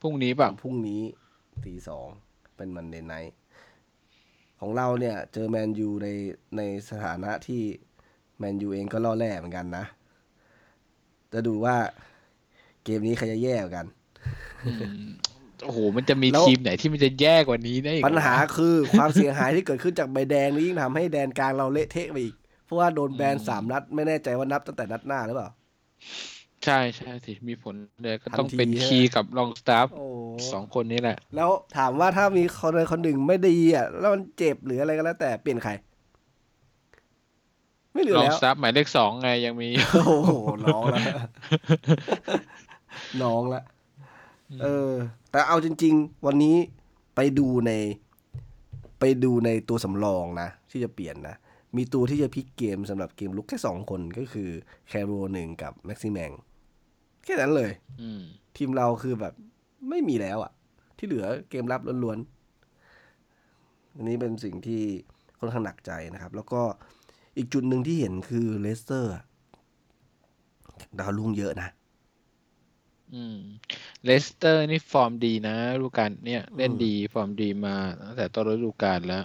[SPEAKER 2] พรุ่งนี้เปล่า
[SPEAKER 1] พรุ่งนี้ตีสองเป็นมันเดนไนของเราเนี่ย เจอแมนยูในในสถานะที่แมนยูเองก็ล่อแร่เหมือนกันนะ จะดูว่าเกมนี้ใครจะแย่กว่ากัน
[SPEAKER 2] อืม โอ้โหมันจะมี
[SPEAKER 1] แล้ว
[SPEAKER 2] ทีมไหนที่มันจะแย่กว่านี้ได้อีก
[SPEAKER 1] ปัญหา
[SPEAKER 2] วะ
[SPEAKER 1] คือความเสียหายที่เกิดขึ้นจากใบแดงนี่ยิ่งทำให้แดนกลางเราเละเทะไปอีก เพราะว่าโดนแบนสามนัดไม่แน่ใจว่านับตั้งแต่นัดหน้าหรือเปล่า
[SPEAKER 2] ใช่ใช่สิมีผลเลยก็ต้อง
[SPEAKER 1] ทันที
[SPEAKER 2] เป็น
[SPEAKER 1] ใช่ไหม
[SPEAKER 2] คีย์กับลองสตาฟ
[SPEAKER 1] โอ้
[SPEAKER 2] สองคนนี้แหละ
[SPEAKER 1] แล้วถามว่าถ้ามีคนใดคนหนึ่งไม่ดีอะแล้วมันเจ็บหรืออะไรก็แล้วแต่เปลี่ยนใครไม่เหลือ
[SPEAKER 2] ลอง
[SPEAKER 1] แล้ว
[SPEAKER 2] สตาฟหมายเลขสองไงยังมี
[SPEAKER 1] โอ้โหน้องละน้องละ เออ แต่เอาจริง ๆ วันนี้ไปดูใน ไปดูในตัวสำรองนะ ที่จะเปลี่ยนนะ มีตัวที่จะพลิกเกมสำหรับเกมลุกแค่สองคนก็คือแคร์โรลล์หนึ่งกับแม็กซิแมงแค่นั้นเลย
[SPEAKER 2] อืม
[SPEAKER 1] ทีมเราคือแบบไม่มีแล้วอะที่เหลือเกมรับล้วนๆอันนี้เป็นสิ่งที่ค่อนข้างหนักใจนะครับ แล้วก็อีกจุดหนึ่งที่เห็นคือเลสเตอร์อะดาวรุ่งเยอะนะ
[SPEAKER 2] อืมเลสเตอร์นี่ฟอร์มดีนะฤดูกาลเนี่ยเล่นดีฟอร์มดีมาตั้งแต่ต้นฤดูกาลแล้ว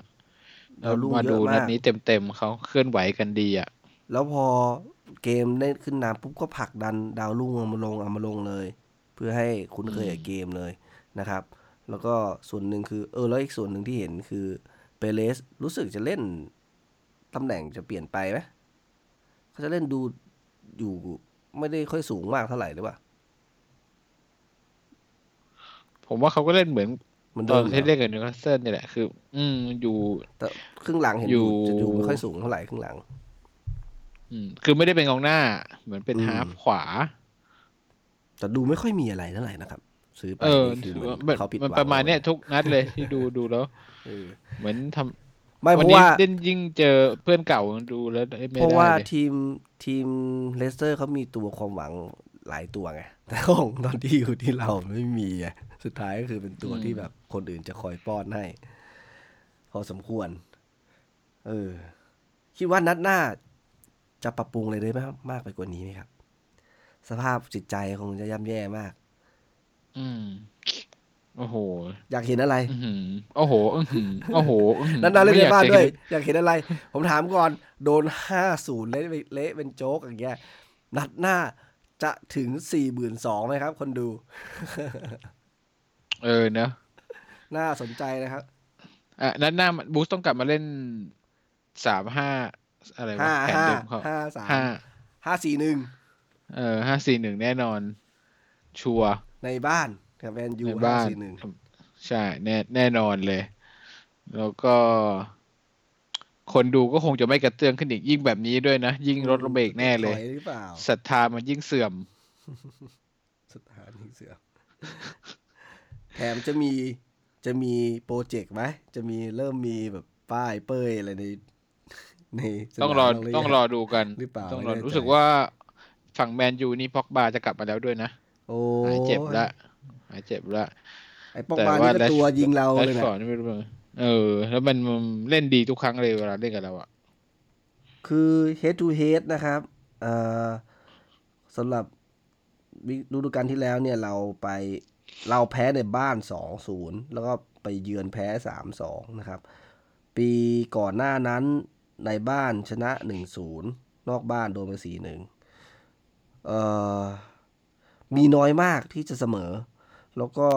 [SPEAKER 1] ดาวรุ่ง
[SPEAKER 2] มา
[SPEAKER 1] เย
[SPEAKER 2] ดู
[SPEAKER 1] อะ
[SPEAKER 2] นั
[SPEAKER 1] มา
[SPEAKER 2] ด
[SPEAKER 1] ก
[SPEAKER 2] นี้เต็มๆเขาเคลื่อนไหวกันดีอะ
[SPEAKER 1] แล้วพอเกมได้ขึ้นนำปุ๊บก็ผลักดันดาวรุ่งเอามาลงเอามาลงเลย เพื่อให้คุ้นเคยกับเกมเลยนะครับ แล้วก็ส่วนหนึ่งคือเออแล้วอีกส่วนหนึ่งที่เห็นคือเปเรสรู้สึกจะเล่นตำแหน่งจะเปลี่ยนไปไหมเขาจะเล่นดูอยู่ไม่ได้ค่อยสูงมากเท่าไหร่หรือเปล่า
[SPEAKER 2] ผมว่าเขาก็เล่นเหมือน
[SPEAKER 1] เหมัน
[SPEAKER 2] ต
[SPEAKER 1] เดิ
[SPEAKER 2] อน
[SPEAKER 1] ม
[SPEAKER 2] ที่
[SPEAKER 1] เหรอ
[SPEAKER 2] เล่นกับนิวคาสเซิลนี่แหละ คือ อืมอยู่
[SPEAKER 1] แต่ครึ่งหลังเห็นอยู่
[SPEAKER 2] อยู่
[SPEAKER 1] จะอยู่ไม่ค่อยสูงเท่าไหร่ครึ่งหลัง
[SPEAKER 2] อืม คือไม่ได้เป็นกองหน้า เหมือนเป็น
[SPEAKER 1] อืม
[SPEAKER 2] ฮาฟขวา
[SPEAKER 1] แต่ดูไม่ค่อยมีอะไรเท่าไหร่นะครับ ซื้อไป
[SPEAKER 2] เออ
[SPEAKER 1] นี่คือเหมือน
[SPEAKER 2] มัน
[SPEAKER 1] เขาผิดห
[SPEAKER 2] มัน
[SPEAKER 1] วัง
[SPEAKER 2] ประมาณเนี้ยทุกนัดเลยที่ดูดูแล้ว
[SPEAKER 1] เออ
[SPEAKER 2] เหมือนทำ
[SPEAKER 1] ไม่เพ
[SPEAKER 2] วัน
[SPEAKER 1] ราะ
[SPEAKER 2] นี้
[SPEAKER 1] ว่า
[SPEAKER 2] เล่นยิ่งเจอเพื่อนเก่าดูแล้วไม่
[SPEAKER 1] เพราะ
[SPEAKER 2] ได้
[SPEAKER 1] ว่า
[SPEAKER 2] เลย
[SPEAKER 1] ทีมทีมเลสเตอร์เขามีตัวความหวังหลายตัวไงแต่ของตอนที่อยู่ที่เราไม่มีไง สุดท้ายก็คือเป็นตัวที่แบบคนอื่นจะคอยป้อนให้ พอสมควร เออ คิดว่านัดหน้า จะปรับปรุงอะไรได้ไหมครับมากไปกว่านี้ไหมครับ สภาพจิตใจคงจะย่ำแย่มาก
[SPEAKER 2] อืมโอ้โห
[SPEAKER 1] อยากเห็นอะไร
[SPEAKER 2] อื้อหือโอ้โหอื้อหือโอ้โหอื้อหือ
[SPEAKER 1] นัดหน้าเล่นใน
[SPEAKER 2] ไม่อยก
[SPEAKER 1] บ้าน
[SPEAKER 2] จะ
[SPEAKER 1] ด้วย
[SPEAKER 2] เห็
[SPEAKER 1] อยากเห็นอะไร ผมถามก่อน โดนห้าศูนย์เละไปเละเป็นโจ๊กอย่างเงี้ย นัดหน้าจะถึงสี่หมื่นสองไหมครับ คนดู
[SPEAKER 2] เออเนอะ
[SPEAKER 1] น่าสนใจนะครับ
[SPEAKER 2] อะนัดหน้าบูสต้องกลับมาเล่นสามห้าอะไรวะ
[SPEAKER 1] ห้า
[SPEAKER 2] แผน
[SPEAKER 1] ห้า
[SPEAKER 2] เดิมเขา
[SPEAKER 1] ห้าสาม
[SPEAKER 2] ห้า
[SPEAKER 1] ห้าสี่หนึ่ง
[SPEAKER 2] เออห้าสี่หนึ่งแน่นอน ชัวร์
[SPEAKER 1] ในบ้านกับแมนยู
[SPEAKER 2] ใน
[SPEAKER 1] ห้า
[SPEAKER 2] บ้าน
[SPEAKER 1] สี่หนึ่ง
[SPEAKER 2] ใช่แน่แน่นอนเลย แล้วก็ คนดูก็คงจะไม่กระเตื้องขึ้นอีกยิ่งแบบนี้ด้วยนะ ยิ่งลดลงไปอีกแน่เลย
[SPEAKER 1] ถอยหรือเปล่า
[SPEAKER 2] ศรัทธามันยิ่งเสื่อม
[SPEAKER 1] สถานีเสือ แถมจะมีจะมีโปรเจกต์ไหมจะมีเริ่มมีแบบป้ายเป้ยอะไรในในสนาม
[SPEAKER 2] ต้องรอ
[SPEAKER 1] บ้างห
[SPEAKER 2] ต้อง
[SPEAKER 1] ยัง
[SPEAKER 2] รอดูกัน
[SPEAKER 1] หรือเปล่า
[SPEAKER 2] ต้อง
[SPEAKER 1] ไม่
[SPEAKER 2] รอ
[SPEAKER 1] แน่ใจ
[SPEAKER 2] รู้สึกว่าฝั่งแมนยูนี่พ็อกบาจะกลับมาแล้วด้วยนะ
[SPEAKER 1] โอ้
[SPEAKER 2] หายเจ็บละหายเจ็บละ
[SPEAKER 1] ไอ้ปอก
[SPEAKER 2] แต่
[SPEAKER 1] บา
[SPEAKER 2] ว่า
[SPEAKER 1] นี่ก็ตัวยิงเรา
[SPEAKER 2] แร
[SPEAKER 1] เล
[SPEAKER 2] ช
[SPEAKER 1] ย
[SPEAKER 2] ฟอร์
[SPEAKER 1] นะ
[SPEAKER 2] ดนี่ไม่รู้เป็นเออ แล้วมันมันเล่นดีทุกครั้งเลยเวลาเล่นกับเราอะ
[SPEAKER 1] คือ head to head นะครับเอ่อสำหรับฤดูกาลที่แล้วเนี่ยเราไป เราแพ้ในบ้าน 2-0 แล้วก็ไปเยือนแพ้ 3-2 นะครับ ปีก่อนหน้านั้นในบ้านชนะ 1-0 นอกบ้านโดนไป 4-1เอ่อมีน้อยมากที่จะเสมอ แล้วก็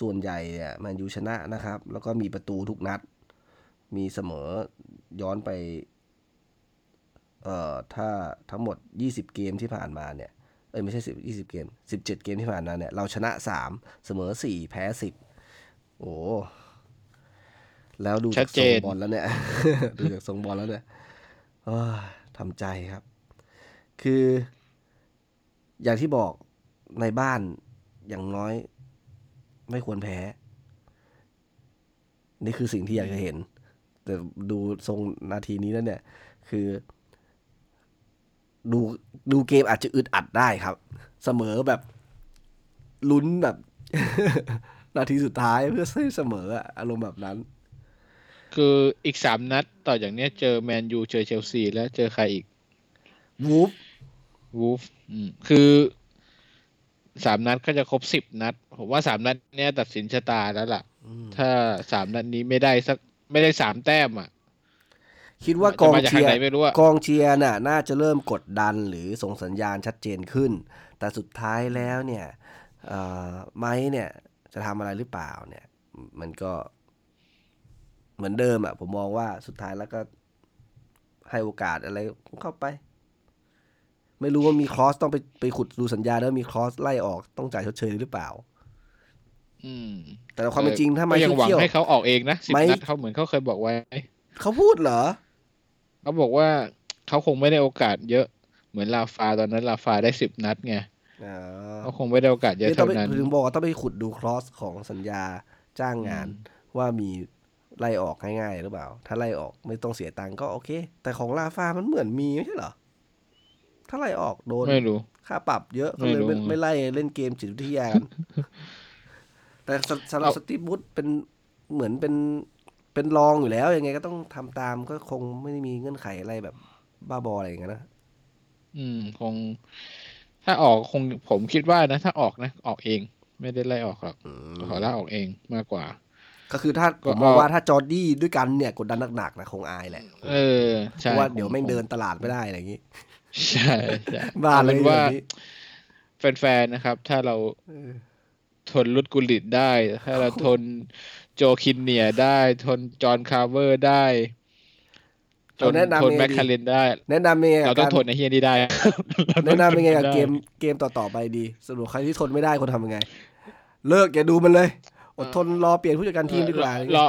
[SPEAKER 1] ส่วนใหญ่เนี่ยแมนยูชนะนะครับ แล้วก็มีประตูทุกนัด มีเสมอย้อนไปเอ่อถ้าทั้งหมด 20 เกมที่ผ่านมาเนี่ย อ้ยไม่ใช่10 20เกม17เกมที่ผ่านมาเนี่ยเราชนะ3เสมอ4แพ้10โอ้แล้วดู
[SPEAKER 2] ชั
[SPEAKER 1] จาก
[SPEAKER 2] ดเจ
[SPEAKER 1] ทรง
[SPEAKER 2] น
[SPEAKER 1] บอลแล้วเนี่ย ดูจากทรงบอลแล้วเนี่ยเอ้ยทำใจครับ คือ อย่างที่บอกในบ้านอย่างน้อย ไม่ควรแพ้ นี่คือสิ่งที่อยากจะเห็น แต่ดูทรงนาทีนี้แล้วเนี่ย คือ ดูดูเกมอาจจะอึดอัดได้ครับ เสมอแบบลุ้นแบบ นาทีสุดท้ายเพื่อให้เสมออะอารมณ์แบบนั้น
[SPEAKER 2] คืออีกสามนัดต่อจากเนี้ยเจอแมนยูเจอเชลซีแล้วเจอใครอีก
[SPEAKER 1] วูฟ
[SPEAKER 2] วูฟคือสามนัดก็จะครบสิบนัด ผมว่าสามนัดเนี้ยตัดสินชะตาแล้วล่ะ ถ้าสามนัดนี้ไม่ได้สักไม่ได้สามแต้มอะ
[SPEAKER 1] คิดว่ากอง
[SPEAKER 2] จะมาจาก
[SPEAKER 1] เชีย
[SPEAKER 2] ทาง
[SPEAKER 1] ร์
[SPEAKER 2] ไหนไม่รู้อะ
[SPEAKER 1] กองเชียร์น่ะน่าจะเริ่มกดดันหรือส่งสัญญาณชัดเจนขึ้น แต่สุดท้ายแล้วเนี่ยเอ่อไม้เนี่ยจะทำอะไรหรือเปล่าเนี่ย มันก็เหมือนเดิมอะ ผมมองว่าสุดท้ายแล้วก็ให้โอกาสอะไรเข้าไป ไม่รู้ว่ามีคลอสต้องไปไปขุดดูสัญญาแล้วมีคลอสไล่ออกต้องจ่ายชดเชยหรือเปล่า
[SPEAKER 2] อืม
[SPEAKER 1] แต่ความเป็นจริงถ้าไม่
[SPEAKER 2] ก็ยังหวัง
[SPEAKER 1] เที่ยว
[SPEAKER 2] ให้เขาออกเองนะสิบ
[SPEAKER 1] ไม่
[SPEAKER 2] นัดเขาเหมือนเขาเคยบอกไว้
[SPEAKER 1] เขาพูดเหรอ
[SPEAKER 2] เขาบอกว่าเขาคงไม่ได้โอกาสเยอะเหมือนลาฟาตอนนั้นลาฟาได้สิบนัดไง
[SPEAKER 1] อ๋อ
[SPEAKER 2] เขาคงไม่ได้โอกาสเยอะ
[SPEAKER 1] นี่ต้อ
[SPEAKER 2] เท่าง
[SPEAKER 1] ไป
[SPEAKER 2] นั้น
[SPEAKER 1] ถึงบอกว่าต้องไปขุดดูคลอสของสัญญาจ้างงานว่ามีไล่ออกง่ายๆหรือเปล่า ถ้าไล่ออกไม่ต้องเสียตังค์ก็โอเค แต่ของลาฟามันเหมือนมีไม่ใช่เหรอ ถ้าไล่ออกโดน
[SPEAKER 2] ไม่รู้
[SPEAKER 1] ค่าปรับเยอะก็เลย
[SPEAKER 2] ไม่รู้
[SPEAKER 1] ไม่ไม่ไล่เล่นเกมจิตวิทยากันแต่สสำหรับ
[SPEAKER 2] เอา
[SPEAKER 1] สตีฟบูธเป็นเหมือนเป็น เป็นรองอยู่แล้วยังไงก็ต้องทำตามก็คงไม่ได้มีเงื่อนไขอะไรแบบบ้าบออะไรอย่างเงี้ยนะ
[SPEAKER 2] อืม คง ถ้าออกคงผมคิดว่านะ ถ้าออกนะ ออกเอง ไม่ได้ไล่ออกหรอกขอลาออกเองมากกว่า
[SPEAKER 1] ก็คือถ้า
[SPEAKER 2] ก็
[SPEAKER 1] ผมมอง
[SPEAKER 2] เอา
[SPEAKER 1] ว่าถ้าจอร์ดี้ด้วยกันเนี่ยกดดันหนักๆนะคงอายแหละ
[SPEAKER 2] เออ
[SPEAKER 1] เพ
[SPEAKER 2] ใช่
[SPEAKER 1] ราะว่า
[SPEAKER 2] ค
[SPEAKER 1] เดี๋ยวแม่ง
[SPEAKER 2] ค
[SPEAKER 1] เดินตลาดไม่ได้อะไรอย่างงี้
[SPEAKER 2] ใช่ใช่
[SPEAKER 1] บ้า
[SPEAKER 2] เอา
[SPEAKER 1] เล
[SPEAKER 2] เป็
[SPEAKER 1] ย
[SPEAKER 2] นว่า
[SPEAKER 1] แบบนี้
[SPEAKER 2] แฟนๆนะครับ ถ้าเรา
[SPEAKER 1] เออ
[SPEAKER 2] ทนรุดกุลิตได้ ถ้าเราทน โจคินเนียได้ทนจอห์นคาร์เวอร์ได้ท
[SPEAKER 1] เอา
[SPEAKER 2] น
[SPEAKER 1] แนะนำ
[SPEAKER 2] ทน
[SPEAKER 1] ยังไง
[SPEAKER 2] แมค
[SPEAKER 1] ดี
[SPEAKER 2] คาเรนได้
[SPEAKER 1] แนะนำยังไง
[SPEAKER 2] เรา
[SPEAKER 1] กับ
[SPEAKER 2] ต้อง
[SPEAKER 1] การ
[SPEAKER 2] ทนไอ้เฮียนี่ได้
[SPEAKER 1] แนะนำยังไงกับ
[SPEAKER 2] ราต้องทนด้
[SPEAKER 1] เกมเกมต่อๆไปดีสรุปใครที่ทนไม่ได้คนทำยังไง เลิกอย่าดูมันเลย อดทนรอเปลี่ยนผู้จัดการทีมดีกว่า
[SPEAKER 2] รอ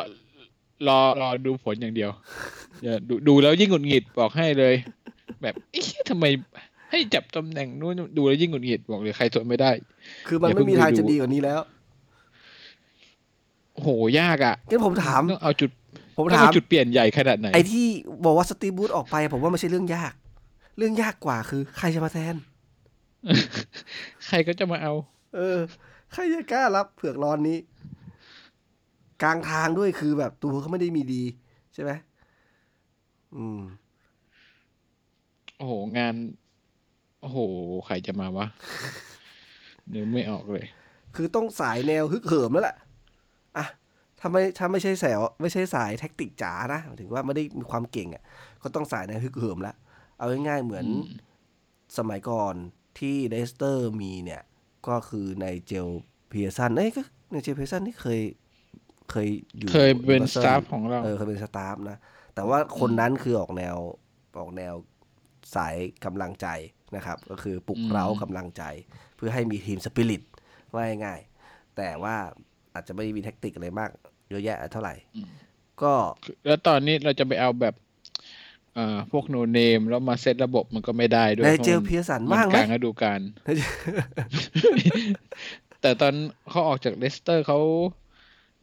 [SPEAKER 2] รอรอดูผลอย่างเดียวอย่าดูดูแล้วยิ่งหงุดหงิดบอกให้เลย แบบเอ๊ะทำไมให้จับตำแหน่งนู้นดูแล้วยิ่งหงุดหงิดบอกเลยใครทนไม่ได้
[SPEAKER 1] คือมัน
[SPEAKER 2] อย่าเพิ่
[SPEAKER 1] ไม่
[SPEAKER 2] ง
[SPEAKER 1] มีทาง
[SPEAKER 2] ไปดู
[SPEAKER 1] จะดีกว่านี้แล้ว
[SPEAKER 2] โอ้โหยากอะ
[SPEAKER 1] งั้นผมถาม
[SPEAKER 2] ต้องเอาจุด
[SPEAKER 1] ผม
[SPEAKER 2] ต้อง
[SPEAKER 1] ถาม
[SPEAKER 2] เอาจุดเปลี่ยนใหญ่ขนาดไหน
[SPEAKER 1] ไอ้ที่บอกว่าสตีฟบูธออกไป ผมว่าไม่ใช่เรื่องยาก เรื่องยากกว่าคือ ใครจะมาแทน
[SPEAKER 2] ใครก็จะมาเอา
[SPEAKER 1] เออ ใครจะกล้ารับเผือกร้อนนี้ กลางทางด้วยคือแบบตัวเขาไม่ได้มีดี ใช่ไหมอืม
[SPEAKER 2] โอ้โห งาน โอ้โห ใครจะมาวะนึกไม่ออกเลย
[SPEAKER 1] คือต้องสายแนวฮึกเหิมแล้วแหละอะ ถ้าไม่ถ้าไม่ใช่แสวไม่ใช่สาย tactic จ๋านะหมายถึงว่าไม่ได้มีความเก่งอะ ก็ต้องสายแนวฮึกเหิมละเอาง่ายๆเหมือน
[SPEAKER 2] อืม
[SPEAKER 1] สมัยก่อนที่เลสเตอร์มีเนี่ย ก็คือไนเจลเพียร์สันเอ้ยก็ไนเจลเพียร์สันนี่เคยเคยอยู่
[SPEAKER 2] เคยเป็น
[SPEAKER 1] Newcastle
[SPEAKER 2] staff ของเรา
[SPEAKER 1] เออเคยเป็น staff นะ แต่ว่าคนนั้นคือออกแนวออกแนวสายกำลังใจนะครับ ก็คือปลุก
[SPEAKER 2] อืม
[SPEAKER 1] เร้ากำลังใจ เพื่อให้มี team spirit ว่าง่ายๆแต่ว่า อาจจะไม่มี tactic อะไรมาก เยอะแยะเท่าไหร่ ก็
[SPEAKER 2] แล้วตอนนี้เราจะไปเอาแบบอ่าพวก no name แล้วมาเซตระบบมันก็ไม่ได้ด้วย
[SPEAKER 1] เพ
[SPEAKER 2] ราะมัน
[SPEAKER 1] กมลาง
[SPEAKER 2] ฤดู
[SPEAKER 1] กาล ไน
[SPEAKER 2] เจลเพียร์สันบ้างไหมแต่ตอนเขาออกจากเลสเตอร์เขา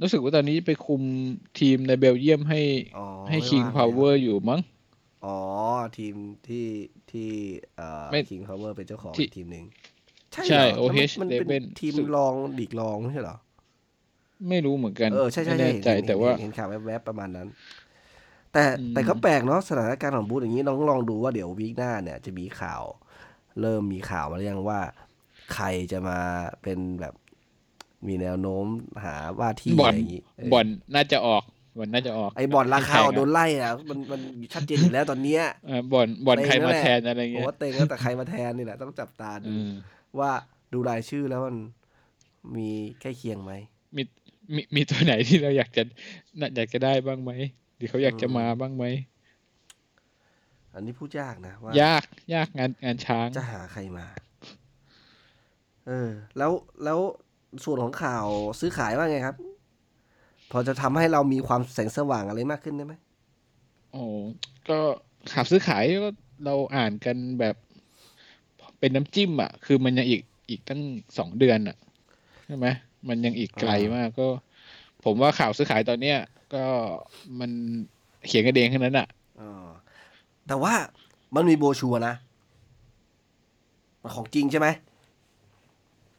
[SPEAKER 2] รู้สึกว่าตอนนี้ไปคุมทีมในเบลเยียมให้
[SPEAKER 1] อ๋อ
[SPEAKER 2] ให้
[SPEAKER 1] ไม่
[SPEAKER 2] คิง
[SPEAKER 1] ว่าง
[SPEAKER 2] พาวเวอร์อยู่มั้ง
[SPEAKER 1] อ๋อ ทีมที่ที่เอ่อ
[SPEAKER 2] ไม่
[SPEAKER 1] คิงพาวเวอร์เป็นเจ้าของ
[SPEAKER 2] ที่
[SPEAKER 1] อีกทีมหนึ่ง
[SPEAKER 2] ใช่
[SPEAKER 1] เหรแล้ว
[SPEAKER 2] OH
[SPEAKER 1] มันมันเป็น
[SPEAKER 2] Leuven
[SPEAKER 1] ทีม
[SPEAKER 2] สุด
[SPEAKER 1] รองลีกรองไม่ใช่เหรอ
[SPEAKER 2] ไม่รู้เหมือนกัน
[SPEAKER 1] เออใช่ใช่
[SPEAKER 2] ไม่
[SPEAKER 1] ใช่
[SPEAKER 2] แน่ใจ
[SPEAKER 1] เห็น
[SPEAKER 2] แต่
[SPEAKER 1] เห็น
[SPEAKER 2] ว่า
[SPEAKER 1] เห็นข่าวแวบๆประมาณนั้น แต่
[SPEAKER 2] อืม
[SPEAKER 1] แต่ก็แปลกเนาะสถานการณ์ของบรูซอย่างนี้น้องลองดูว่าเดี๋ยว week หน้าเนี่ย จะมีข่าว เริ่มมีข่าวมาหรือยังว่า ใครจะมาเป็นแบบมีแนวโน้มหาว่าที่
[SPEAKER 2] บอ
[SPEAKER 1] อะ
[SPEAKER 2] ล
[SPEAKER 1] ไรอย่างนี้เออ
[SPEAKER 2] บอลน่าจะออกบอลน่าจะออก
[SPEAKER 1] ไอบอลราคา
[SPEAKER 2] แข่งอะ
[SPEAKER 1] โดนไล่อะมันมันชัดเจนอยู่แล้วตอนเนี้ย
[SPEAKER 2] เออบอลบอลใครมาแทนอะไร
[SPEAKER 1] ผม
[SPEAKER 2] เงี้ย
[SPEAKER 1] ว่าเต็งแล้วแต่ใครมาแทนนี่แหละต้องจับตาดู
[SPEAKER 2] อืม
[SPEAKER 1] ว่าดูรายชื่อแล้วมันมีใกล้เคียงไหม
[SPEAKER 2] มี มีมีตัวไหนที่เราอยากจะน่าอยากจะได้บ้างไหมหรือเขาอยากจะมาบ้างไหม
[SPEAKER 1] อันนี้พูดยากนะว่า
[SPEAKER 2] ยากยากงานงานช้าง
[SPEAKER 1] จะหาใครมา เออ แล้วแล้วส่วนของข่าวซื้อขายว่าไงครับ พอจะทำให้เรามีความแสงสว่างอะไรมากขึ้นได้ไหม
[SPEAKER 2] โอ้ก็ข่าวซื้อขายก็เราอ่านกันแบบเป็นน้ำจิ้มอะ คือมันยังอีกอีกตั้งสองเดือนอะใช่ไหม มันยังอีกไกลมากก็ ผมว่าข่าวซื้อขายตอนเนี้ยก็มันเขียนกันเองแค่นั้นอะ
[SPEAKER 1] อ๋อแต่ว่ามันมีโบรชัวร์นะมันของจริงใช่ไหม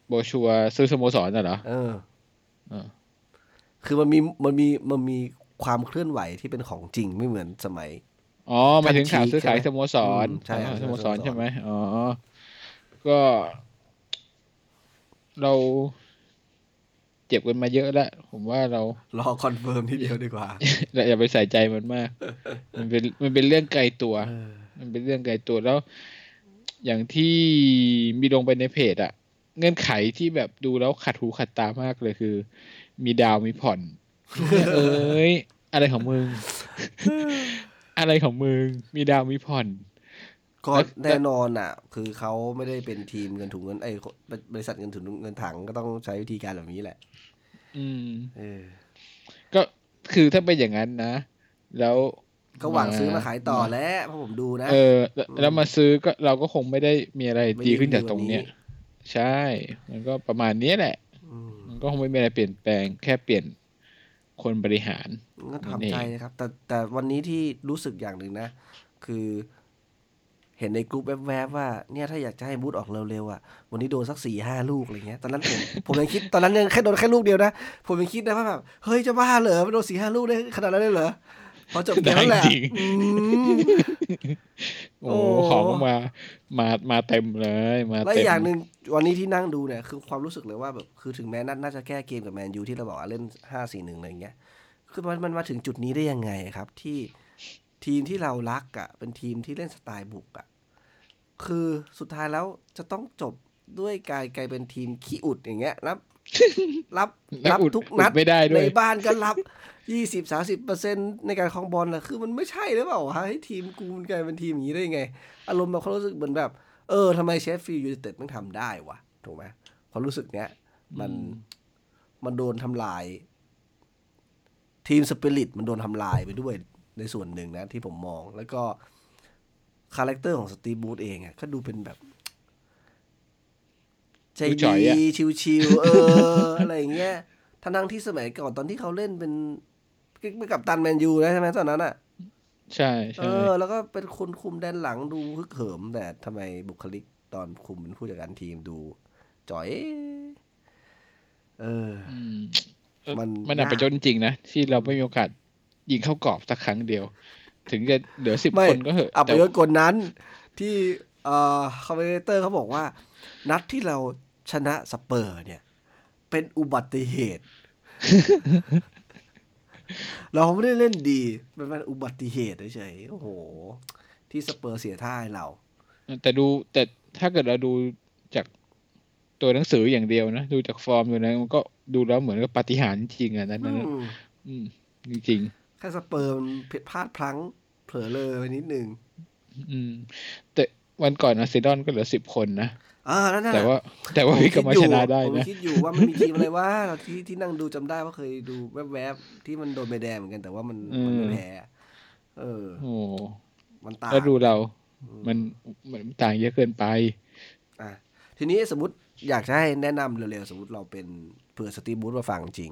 [SPEAKER 2] โบชัวร์ซื้อสโมสรน่ะเหรอ
[SPEAKER 1] เออ
[SPEAKER 2] เออ
[SPEAKER 1] คือมันมีมันมีมันมีความเคลื่อนไหวที่เป็นของจริงไม่เหมือนสมัย
[SPEAKER 2] อ๋อหมายถึงข่าวซื้อขายสโมสร
[SPEAKER 1] อืมใช่
[SPEAKER 2] อ๋อ
[SPEAKER 1] ครับ
[SPEAKER 2] สโมสร
[SPEAKER 1] สโมสร
[SPEAKER 2] ใช่ไหมอ๋อ ก็ เรา เจ็บกันมาเยอะแล้วผมว่าเรา
[SPEAKER 1] รอ confirm ทีเดียวดีกว่า
[SPEAKER 2] เราอย่าไปใส่ใจมันมาก มันเป็นมันเป็นเรื่องไกลตัว มันเป็นเรื่องไกลตัวแล้ว อย่างที่มีลงไปในเพจอะเงื่อนไขที่แบบดูแล้วขัดหูขัดตามากเลยคือ มีดาวมีผ่อนเอ้ยอะไรของมึง อะไรของมึง มีดาวมีผ่อน
[SPEAKER 1] ก็
[SPEAKER 2] แล้ว
[SPEAKER 1] แน่นอนอะ คือเขาไม่ได้เป็นทีมเงินถุงเงินไอ้ยบริษัทเงินถุงเงินถังก็ต้องใช้วิธีการแบบนี้แหละ
[SPEAKER 2] อืม
[SPEAKER 1] เออ
[SPEAKER 2] ก็คือถ้าเป็นอย่างนั้นนะ แล้ว
[SPEAKER 1] ก็หวังซื้อมาขายต่อแล้วเพราะผมดูนะ
[SPEAKER 2] เออ แล้วแล้วมาซื้อก็เราก็คงไม่ได้มีอะไร
[SPEAKER 1] ไม่ได้
[SPEAKER 2] ดีขึ้นจาก
[SPEAKER 1] ดีกว่า
[SPEAKER 2] ตรงเนี้ย
[SPEAKER 1] นี้
[SPEAKER 2] ใช่ มันก็ประมาณนี้แหละ
[SPEAKER 1] ม
[SPEAKER 2] มันก็คงไม่มีอะไรเปลี่ยนแปลงแค่เปลี่ยนคนบริหาร
[SPEAKER 1] ก็ทำใจนะครับ แต่แต่วันนี้ที่รู้สึกอย่างหนึ่งนะ คือ เห็นในกรุ๊ปแวบๆว่าเนี่ยถ้าอยากจะให้บูธออกเร็วๆอะวันนี้โดนสักสี่ห้าลูกอะไรเงี้ยตอนนั้นผมผมยังคิดตอนนั้นยังแค่โดนแค่ลูกเดียวนะ ผมยังคิดนะว่าแบบเฮ้ยจะบ้าเหรอมันโดนสี่ห้าลูกได้ขนาดนั้นเลยเหรอพอจบเกมนั่นแหละ
[SPEAKER 2] ได้จริง
[SPEAKER 1] อืม
[SPEAKER 2] โอ้
[SPEAKER 1] โอ้
[SPEAKER 2] ของมามามาเต็มเลยมา
[SPEAKER 1] และ
[SPEAKER 2] เต็
[SPEAKER 1] อี
[SPEAKER 2] ม
[SPEAKER 1] กอย่างหนึ่งวันนี้ที่นั่งดูเนี่ยคือความรู้สึกเลยว่าแบบคือถึงแม้นัดน่าจะแก้เกมกับแมนยูที่เราบอกว่าเล่นห้าสี่หนึ่งอะไรเงี้ยคือมันมันมาถึงจุดนี้ได้ยังไงครับที่ ทีมที่เรารักอะ เป็นทีมที่เล่นสไตล์บุกอะ คือสุดท้ายแล้วจะต้องจบด้วยการกลายเป็นทีมขี้อุดอย่างเงี้ยรับรับ
[SPEAKER 2] แล้ว
[SPEAKER 1] รับ
[SPEAKER 2] อุด
[SPEAKER 1] ทุกนัด
[SPEAKER 2] อุดไม่ได้ด้วย
[SPEAKER 1] ในบ้านก็รับยี่สิบสามสิบเปอร์เซ็นต์ในการครองบอลนะคือมันไม่ใช่หรือเปล่าวะให้ทีมกูมันกลายเป็นทีมอย่างนี้ได้ยังไง อารมณ์แบบเขารู้สึกเหมือนแบบ เออทำไมเชฟฟิลด์ยูไนเต็ดมันทำได้วะถูกไหมความรู้สึกเนี้ย มันมันโดนทำลาย team spirit มันโดนทำลายไปด้วย ในส่วนหนึ่งนะที่ผมมอง แล้วก็ character ของสตีฟบรูซเองอะก็ดูเป็นแบบ ใจ
[SPEAKER 2] ดูจ่
[SPEAKER 1] ดี
[SPEAKER 2] อยอะ
[SPEAKER 1] chill ๆเออ อะไรอย่างเงี้ยทั้งทั้งที่สมัยก่อนตอนที่เขาเล่นเป็นเป็นกัปตันแมนยูนะใช่ไหมตอนนั้นอะ
[SPEAKER 2] ใช่
[SPEAKER 1] เอ
[SPEAKER 2] ใช่
[SPEAKER 1] อแล้วก็เป็นคนคุมแดนหลังดูฮึกเหิม แต่ทำไมบุคลิกตอนคุมเป็นผู้จัดการทีมดูจ๋อยเออ
[SPEAKER 2] มเออ
[SPEAKER 1] มัน
[SPEAKER 2] มันอับ
[SPEAKER 1] ยาก
[SPEAKER 2] ไปจนจริงๆนะ ที่เราไม่มีโอกาส ยิงเข้ากรอบสักครั้งเดียว ถึงจะเหลือสิบ
[SPEAKER 1] ไม่
[SPEAKER 2] คนก็เหอะ
[SPEAKER 1] อับไป
[SPEAKER 2] แต่
[SPEAKER 1] ยศกว่านั้นที่เอ่อคอมเมนเตอร์เขาบอกว่า นัดที่เราชนะสเปอร์ เนี่ย เป็นอุบัติเหตุ เราไม่ได้เล่นดี มันเป็นอุบัติเหตุเฉยๆโอ้โห ที่สเปอร์เสียท่าให้เรา
[SPEAKER 2] แต่ดูแต่ถ้าเกิดเราดูจากตัวหนังสืออย่างเดียวนะ ดูจากฟอร์มอยู่นะมันก็ดูแล้วเหมือนกับปาฏิหาริย์จริงๆอะนั้น
[SPEAKER 1] อื
[SPEAKER 2] นะ
[SPEAKER 1] ม
[SPEAKER 2] อืมจริง
[SPEAKER 1] แค่สเปอร์มันผิดพลาดพลั้ง เผลอเลยไปนิดนึง
[SPEAKER 2] ๆอืม แต่วันก่อนอาร์เซนอลก็เหลือสิบคนนะ
[SPEAKER 1] อ่านั่นน่ะ
[SPEAKER 2] แต่ว่า แต่ว่าพี่ก็มาชนะได้
[SPEAKER 1] ผม
[SPEAKER 2] นะ
[SPEAKER 1] คิดอยู่ว่ามันมีทีมอะไรว่าที่ที่นั่งดูจำได้ว่าเคยดูแวบๆที่มันโดนใบแดงเหมือนกันแต่ว่ามันมันไม่แพ้เออ
[SPEAKER 2] โอ้
[SPEAKER 1] มันต่าง
[SPEAKER 2] แล้วดูเรา มันมันต่างเยอะเกินไป
[SPEAKER 1] อะทีนี้สมมติอยากจะให้แนะนำเร็วๆ สมมติเราเป็นเผื่อสตีฟบูธมาฟังจริง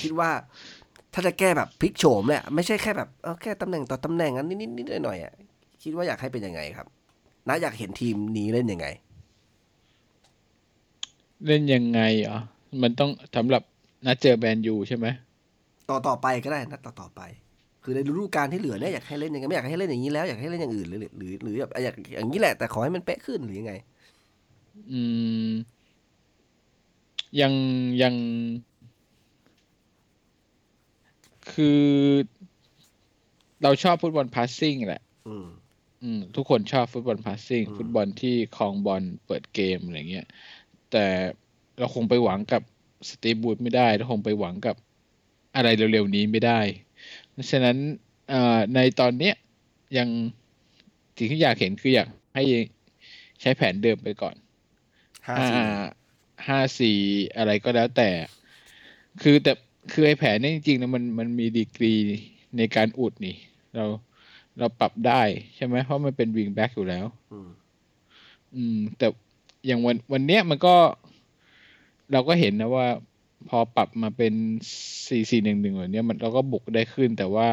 [SPEAKER 1] คิดว่า ถ้าจะแก้แบบพลิกโฉมเนี่ยไม่ใช่แค่แบบเออแค่ตำแหน่งต่อตำแหน่งอันนิดนิดๆหน่อยๆอะคิดว่าอยากให้เป็นยังไงครับนะอยากเห็นทีมนี้เล่นยังไง
[SPEAKER 2] เล่นยังไงเหรอมันต้องสำหรับนัดเจอแบนยูใช่ไหม
[SPEAKER 1] ต่อต่อไปก็ได้นะต่อต่อไป คือในฤดูกาลที่เหลือเนี่ยอยากให้เล่นยังไงไม่อยากให้เล่นอย่างนี้แล้วอยากให้เล่นอย่างอื่นหรือหรือหรือแบบอยากอย่างนี้แหละ แต่ขอให้มันเป๊ะขึ้นหรือยังไง
[SPEAKER 2] อืม ยังยัง คือเราชอบฟุตบอลพาสซิ่งแหละ
[SPEAKER 1] อืม
[SPEAKER 2] อืม ทุกคนชอบฟุตบอลพาสซิ่ง
[SPEAKER 1] อืม
[SPEAKER 2] ฟุตบอลที่ครองบอลเปิดเกมอะไรเงี้ย แต่เราคงไปหวังกับสตีฟบูธไม่ได้ เราคงไปหวังกับอะไรเร็วๆนี้ไม่ได้ เพราะฉะนั้นเอ่อในตอนเนี้ยยังสิ่งที่อยากเห็นคืออยากให้ใช้แผนเดิมไปก่อน
[SPEAKER 1] ห้า
[SPEAKER 2] ห้า
[SPEAKER 1] สี่
[SPEAKER 2] ห้าสี่อะไรก็แล้วแต่ คือแต่ คือไอ้แผนเนี้จริงๆนะมันมันมีดีกรีในการอุดนี่ เราเราปรับได้ใช่ไหมเพราะมันเป็นวิงแบ็กอยู่แล้ว
[SPEAKER 1] อืม
[SPEAKER 2] อืมแต่อย่างวันวันเนี้ยมันก็ เราก็เห็นนะว่า พอปรับมาเป็นสี่สี่หนึ่งหนึ่งแบบเนี้ยมันเราก็บุกได้ขึ้น แต่ว่า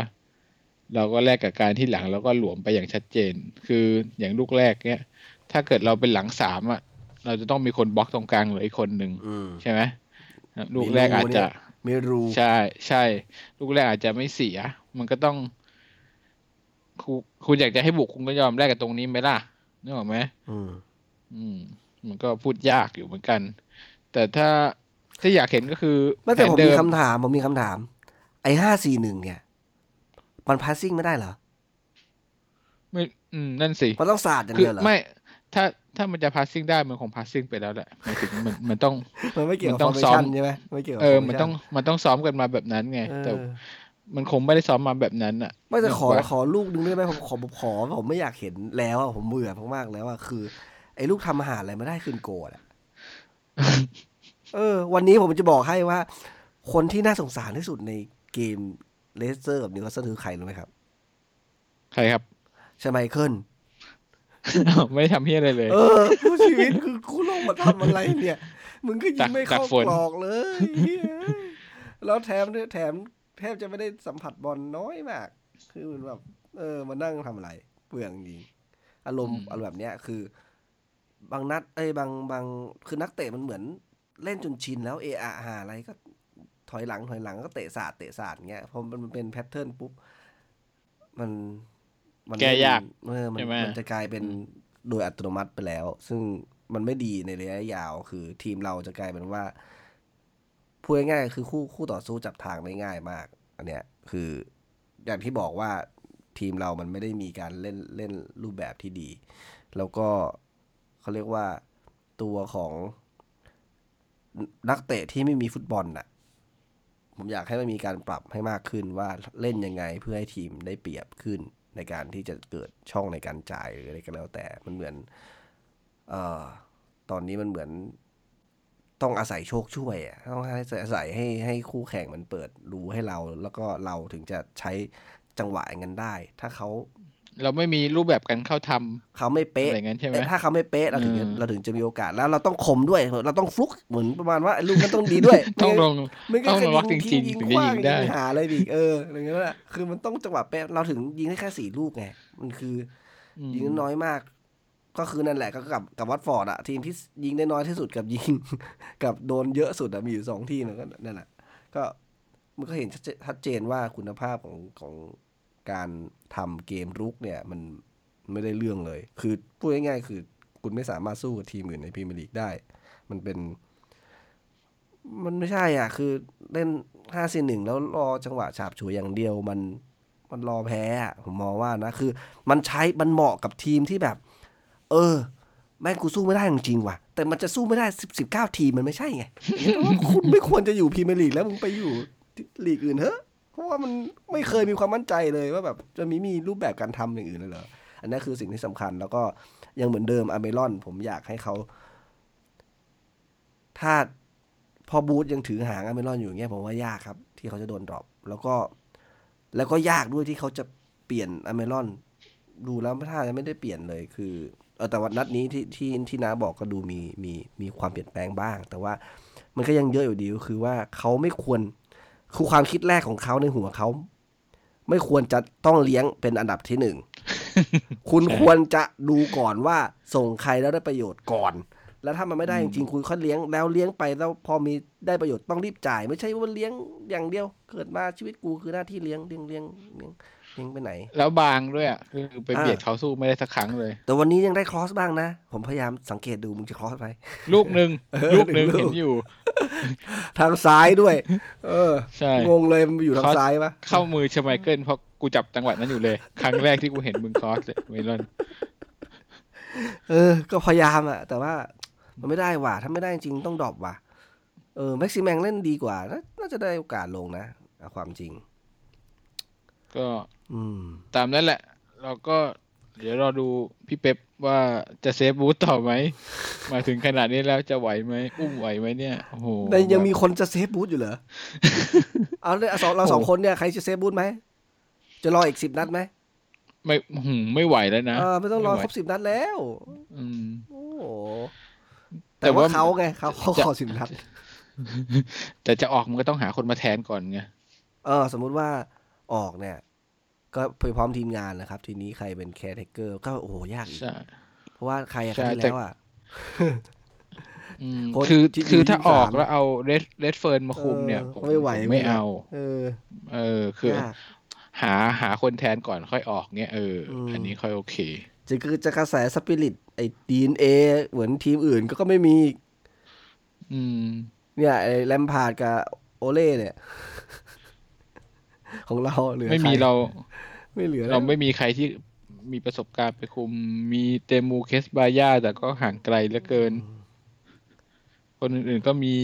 [SPEAKER 2] เราก็แลกกับการที่หลังเราก็หลวมไปอย่างชัดเจน คืออย่างลูกแรกเนี้ย ถ้าเกิดเราเป็นหลังสามอะ เราจะต้องมีคนบล็อกตรงกลางเหลืออีกคนหนึ่ง
[SPEAKER 1] อืม
[SPEAKER 2] ใช่ไหมลูกแรกอาจจะ
[SPEAKER 1] ไม่รู้
[SPEAKER 2] ใช่ใช่ลูกแรกอาจจะไม่เสีย มันก็ต้อง คุณคุณอยากจะให้บุกคุณก็ยอมแลกกับตรงนี้ไหมล่ะนึกออกไหม
[SPEAKER 1] อืม
[SPEAKER 2] อืม มันก็พูดยากอยู่เหมือนกัน แต่ถ้าถ้าอยากเห็นก็คือ
[SPEAKER 1] ไม่แต่ผม
[SPEAKER 2] ผนเดิ
[SPEAKER 1] มีคำถามผมมีคำถาม ไอ้ห้าสี่หนึ่งเนี่ยมันพาสซิ่งไม่ได้เหรอ
[SPEAKER 2] ไม่อืมนั่นสิ
[SPEAKER 1] มันต้องศาสตร์อย่าง
[SPEAKER 2] คือ
[SPEAKER 1] เดียวเหรอ
[SPEAKER 2] ไม่ถ้า ถ้ามันจะพาสซิ่งได้มันคงพาสซิ่งไปแล้วแหละหมายถึงมันมันต้อง
[SPEAKER 1] มันไม่เกี่ยวกับ
[SPEAKER 2] มันต้
[SPEAKER 1] ฟอ
[SPEAKER 2] อง
[SPEAKER 1] ร์เม
[SPEAKER 2] ซ้อ
[SPEAKER 1] ชั
[SPEAKER 2] ม
[SPEAKER 1] นใช่ไหมไม่เกี่ยวกับ
[SPEAKER 2] เออ
[SPEAKER 1] formation
[SPEAKER 2] มันต้องมันต้องซ้อมกันมาแบบนั้นไง
[SPEAKER 1] เออ
[SPEAKER 2] แต่มันคงไม่ได้ซ้อมมาแบบนั้นอะ
[SPEAKER 1] ไม่แต่ขอ
[SPEAKER 2] นึกว่า
[SPEAKER 1] ขอลูกนึงได้ไหมผมขอผมขอผมไม่อยากเห็นแล้วอะผมเบื่อมากๆแล้วอะคือ ไอ้ลูกทำอาหารอะไรไม่ได้ขึ้นโกดอะเออ วันนี้ผมจะบอกให้ว่า คนที่น่าสงสารที่สุดในเกมเลสเตอร์กับนิวคาสเซิลคือใครรู้ไหมครับ
[SPEAKER 2] ใครครับ
[SPEAKER 1] ใช่ไมเคิล
[SPEAKER 2] ไม่ได้ทำเฮียอะไรเลย
[SPEAKER 1] เออผู้ชีวิตคือกูลงมาทำอะไรเนี่ย มึงก็ยิงไม่เข้า
[SPEAKER 2] ตักฝน
[SPEAKER 1] กรอกเลยเหี้ยแล้วแถมเนี่ยแถมแทบจะไม่ได้สัมผัสบอลน้อยมาก คือมันแบบ เออมานั่งทำอะไรเปลืองจริง อารมณ์อารมณ์แบบเนี้ยคือบางนัดเอ้ยบางบางคือนักเตะมันเหมือนเล่นจนชินแล้วเออะหาอะไรก็ถอยหลังถอยหลังก็เตะศาสตร์เตะศาสตร์เงี้ยพอมันเป็นแพทเทิร์นปุ๊บ มัน มัน
[SPEAKER 2] แก้ยาก
[SPEAKER 1] เออมัน
[SPEAKER 2] ใช่ไหม
[SPEAKER 1] มันจะกลายเป็นโดยอัตโนมัติไปแล้ว ซึ่งมันไม่ดีในระยะยาวคือทีมเราจะกลายเป็นว่าพูดง่ายๆคือคู่คู่ต่อสู้จับทางได้ง่ายมาก อันเนี้ยคืออย่างที่บอกว่าทีมเรามันไม่ได้มีการเล่นเล่นรูปแบบที่ดี แล้วก็เขาเรียกว่าตัวของนักเตะที่ไม่มีฟุตบอลน่ะ ผมอยากให้มันมีการปรับให้มากขึ้นว่าเล่นยังไงเพื่อให้ทีมได้เปรียบขึ้น ในการที่จะเกิดช่องในการจ่ายหรืออะไรก็แล้วแต่มันเหมือนเอ่อตอนนี้มันเหมือนต้องอาศัยโชคช่วยอะต้องให้อาศัยให้ให้คู่แข่งมันเปิดรู้ให้เรา แล้วก็เราถึงจะใช้จังหวะเงนั้นได้ ถ้าเขา
[SPEAKER 2] เราไม่มีรูปแบบการเข้าทำ
[SPEAKER 1] เขาไม่เป๊ะ
[SPEAKER 2] อะไรอย่างนั้นใช่ไหม
[SPEAKER 1] เอ้ยถ้าเขาไม่เป๊ะเราถึงจะ
[SPEAKER 2] อืม
[SPEAKER 1] เราถึงจะมีโอกาสแล้วเราต้องคมด้วย เราต้องฟลุกเหมือนประมาณว่าไอ้ลูกนั้นต้องดีด้วย
[SPEAKER 2] ต้องลง
[SPEAKER 1] ไม่
[SPEAKER 2] ต้
[SPEAKER 1] งั้
[SPEAKER 2] อนง
[SPEAKER 1] ก็
[SPEAKER 2] ล็อกจ
[SPEAKER 1] ทิ้
[SPEAKER 2] ริงๆ
[SPEAKER 1] ยิง
[SPEAKER 2] ถึง
[SPEAKER 1] ข
[SPEAKER 2] จะ
[SPEAKER 1] ว้า
[SPEAKER 2] ยิ
[SPEAKER 1] ง
[SPEAKER 2] งได้
[SPEAKER 1] ยิงหาอะไรอีกเอออย่างเงี้ยแหละคือมันต้องจังหวะเป๊ะเราถึงยิงได้แค่สี่ลูกไงมันคือ
[SPEAKER 2] อืม
[SPEAKER 1] ยิงน้อยมาก ก็คือนั่นแหละก็กับกับวัตฟอร์ดอะทีมที่ยิงได้น้อยที่สุดกับยิง กับโดนเยอะสุดอะมีอยู่สองทีมก็นั่นแหละก็มันก็เห็นชัดเจชัดเจนว่าคุณภาพของของ การทำเกมรุกเนี่ยมันไม่ได้เรื่องเลย คือพูดง่ายๆคือคุณไม่สามารถสู้กับทีมอื่นในพรีเมียร์ลีกได้ มันเป็น มันไม่ใช่อะ คือเล่นห้าสี่หนึ่งแล้วรอจังหวะฉาบฉวยอย่างเดียวมันมันรอแพ้อะผมมองว่านะคือ มันใช้มันเหมาะกับทีมที่แบบ เออ แม่งกูสู้ไม่ได้จริงๆว่ะ แต่มันจะสู้ไม่ได้สิบสิบเก้าทีมมันไม่ใช่ไงคุณไม่ควรจะอยู่พรีเมียร์ลีกแล้วมึงไปอยู่ลีกอื่นเถอะ เพราะว่ามันไม่เคยมีความมั่นใจเลยว่าแบบจะมีมีรูปแบบการทำอย่างอื่นเลยเหรออันนั้นคือสิ่งที่สำคัญแล้วก็ยังเหมือนเดิมอเมรอน ผมอยากให้เขาถ้าพอบูธยังถือหางอเมรอนอยู่เงี้ยผมว่ายากครับ ที่เขาจะโดนดรอปแล้วก็ แล้วก็ยากด้วยที่เขาจะเปลี่ยนอเมรอน ดูแล้วถ้าจะไม่ได้เปลี่ยนเลยคือเออแต่วันนัดนี้ที่ที่ที่น้าบอกก็ดูมีมีมีความเปลี่ยนแปลงบ้าง แต่ว่ามันก็ยังเยอะอยู่ดีก็คือว่าเขาไม่ควร คือความคิดแรกของเขาในหัวเขา ไม่ควรจะต้องเลี้ยงเป็นอันดับที่หนึ่ง คุณควรจะดูก่อนว่าส่งใครแล้วได้ประโยชน์ก่อน แล้วถ้ามันไม่ได้จริงๆคุณค่อยเลี้ยงแล้วเลี้ยงไปแล้วพอมีได้ประโยชน์ต้องรีบจ่าย ไม่ใช่ว่าเลี้ยงอย่างเดียว เกิดมาชีวิตกูคือหน้าที่เลี้ยงเลี้ยงเลี้ยงเลี้ยง เลี้ยงไปไหน
[SPEAKER 2] แล้วบางด้วยอะคือไป
[SPEAKER 1] อ่า
[SPEAKER 2] เบียดเขาสู้ไม่ได้สักครั้งเลย
[SPEAKER 1] แต่วันนี้ยังได้ cross บ้างนะ ผมพยายามสังเกตดูมึงจะ cross ไหม
[SPEAKER 2] ลูกหนึ่ง
[SPEAKER 1] เออ
[SPEAKER 2] ลูกหนึ่ง
[SPEAKER 1] หนึ่งลูก
[SPEAKER 2] เห็นอยู่
[SPEAKER 1] ทางซ้ายด้วย เออ
[SPEAKER 2] ใช่
[SPEAKER 1] งงเลยมันอยู่ทาง
[SPEAKER 2] cross
[SPEAKER 1] ซ้ายปะ
[SPEAKER 2] เข้ามือชไมเคิลเพราะกูจับจังหวะนั้นอยู่เลย ครั้งแรกที่กูเห็นมึง cross เลยเมลอน
[SPEAKER 1] เออ ก็พยายามอะแต่ว่ามันไม่ได้ว่ะ ถ้าไม่ได้จริงต้อง drop ว่ะ เออแม็กซิแมงเล่นดีกว่า น่าน่าจะได้โอกาสลงนะเอาความจริง
[SPEAKER 2] ก็
[SPEAKER 1] อืม
[SPEAKER 2] ตามนั้นแหละ เราก็เดี๋ยวรอดูพี่เป๊ปว่าจะ save บรูซต่อไหม มาถึงขนาดนี้แล้วจะไหวไหมอุ้มไหวไหมเนี่ยโอ้โห
[SPEAKER 1] แต่ยังมีคนจะ save บรูซอยู่เหรอเอาเลยเอาสองเราสองคนเนี่ยใครจะ save บรูซไหมจะรออีกสิบนัดไหม
[SPEAKER 2] ไม่หืมไม่ไหวแล้วนะ
[SPEAKER 1] เออไม่ต้องรอ
[SPEAKER 2] ไหว
[SPEAKER 1] ครบสิบนัดแล้ว
[SPEAKER 2] อืม
[SPEAKER 1] โอ้โห
[SPEAKER 2] แต่
[SPEAKER 1] แต่ว่า
[SPEAKER 2] ว่า
[SPEAKER 1] เขาไงเขาเขา
[SPEAKER 2] จะ
[SPEAKER 1] ขอสิบนัด
[SPEAKER 2] แต่จะออกมันก็ต้องหาคนมาแทนก่อนไง
[SPEAKER 1] เออ สมมุติว่า ออกเนี่ย ก็ไปพร้อมทีมงานนะครับ ทีนี้ใครเป็นแคร์เทเกอร์ก็โอ้โหยากอีก
[SPEAKER 2] ใช่
[SPEAKER 1] เพราะว่าใครอะค
[SPEAKER 2] ใช่
[SPEAKER 1] รั้งที่
[SPEAKER 2] แต่
[SPEAKER 1] แล้วอะ
[SPEAKER 2] อืม
[SPEAKER 1] โค้ช
[SPEAKER 2] คือ
[SPEAKER 1] ที่
[SPEAKER 2] คือ
[SPEAKER 1] อยู่
[SPEAKER 2] ถ้า
[SPEAKER 1] ที่
[SPEAKER 2] ออก
[SPEAKER 1] สาม
[SPEAKER 2] แล้วเอาเรดเรดเฟิร์นมาคุมเนี่ย
[SPEAKER 1] เออ
[SPEAKER 2] ผม
[SPEAKER 1] ไม่ไหว
[SPEAKER 2] ผมไม่เอา
[SPEAKER 1] เออ
[SPEAKER 2] เออ คือ
[SPEAKER 1] ยาก
[SPEAKER 2] หาหาคนแทนก่อนค่อยออกเนี่ยเอออ
[SPEAKER 1] ม
[SPEAKER 2] อันนี้ค่อยโอเค
[SPEAKER 1] จะคือจะกระแสสปิริตไอ้ดีนเอเหมือนทีมอื่นก็ก็ไม่มีอีก
[SPEAKER 2] อืม
[SPEAKER 1] เนี่ยไอ้แลมพาร์ดกับโอเล่เนี่ย ของเราเหลือ
[SPEAKER 2] ไม่มี
[SPEAKER 1] ใค
[SPEAKER 2] เรา
[SPEAKER 1] ไม่เหลือ
[SPEAKER 2] เราไม่มีใครที่มีประสบการณ์ไปคุม มีเตมูรี เคตสบายาแต่ก็ห่างไกลเหลือเกิน คนอื่นๆก็มี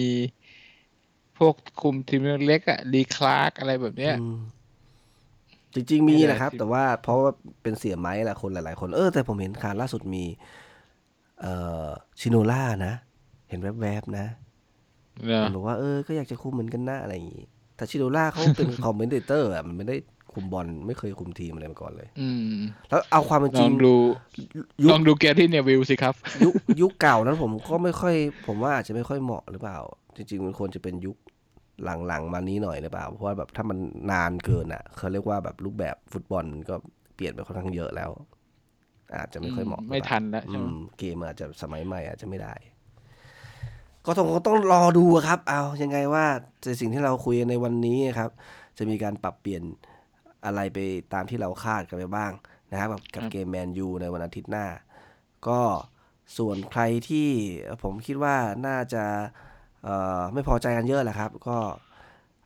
[SPEAKER 2] พวกคุมทีมเล็กอะลีคลาร์กอะไรแบบเนี้ย
[SPEAKER 1] อืมจริง ๆ มี
[SPEAKER 2] ไม่ได้
[SPEAKER 1] นะครับ
[SPEAKER 2] ที่
[SPEAKER 1] แต่ว่าเพราะว่าเป็นเสียไม้แหละคนหลาย ๆ คนเออแต่ผมเห็นข่าวล่าสุดมี เอ่อชิโนล่านะ เห็นแวบๆนะ
[SPEAKER 2] นะ
[SPEAKER 1] เห็นบอกว่าเออก็อยากจะคุมเหมือนกันนะอะไรอย่างงี้ แต่ชิโนล่าเขาเป็นคอมเมนเตอร์อะมันไม่ได้คุมบอลไม่เคยคุมทีมอะไรมาก่อนเลย
[SPEAKER 2] อืม
[SPEAKER 1] แล้วเอาความเป็น
[SPEAKER 2] ล
[SPEAKER 1] จริ
[SPEAKER 2] องงดู
[SPEAKER 1] ยุค
[SPEAKER 2] ลองดูแกที่เนี่ยวิวสิครับ
[SPEAKER 1] ยุคยุคเก่านั้นผมก็ไม่ค่อย ผมว่าอาจจะไม่ค่อยเหมาะหรือเปล่า จริง ๆ มันควรจะเป็นยุคหลังๆ มานี้หน่อยหรือเปล่า เพราะว่าแบบถ้ามันนานเกินอะเขาเรียกว่าแบบรูปแบบฟุตบอลมันก็เปลี่ยนไปค่อนข้างเยอะแล้ว อาจจะไม่ค่อยเหมาะ
[SPEAKER 2] ไม่ทันแล้ว
[SPEAKER 1] อื
[SPEAKER 2] ใช่ไหม
[SPEAKER 1] มเกมอาจจะสมัยใหม่อาจจะไม่ได้ ก็ต้องต้องรอดูอะครับ เอายังไงว่าในสิ่งที่เราคุยกันในวันนี้ครับ จะมีการปรับเปลี่ยนอะไรไปตามที่เราคาดกันไปบ้างนะครับกับกับเกมแมนยูในวันอาทิตย์หน้า ก็ส่วนใครที่ผมคิดว่าน่าจะเอ่อไม่พอใจกันเยอะแหละครับ ก็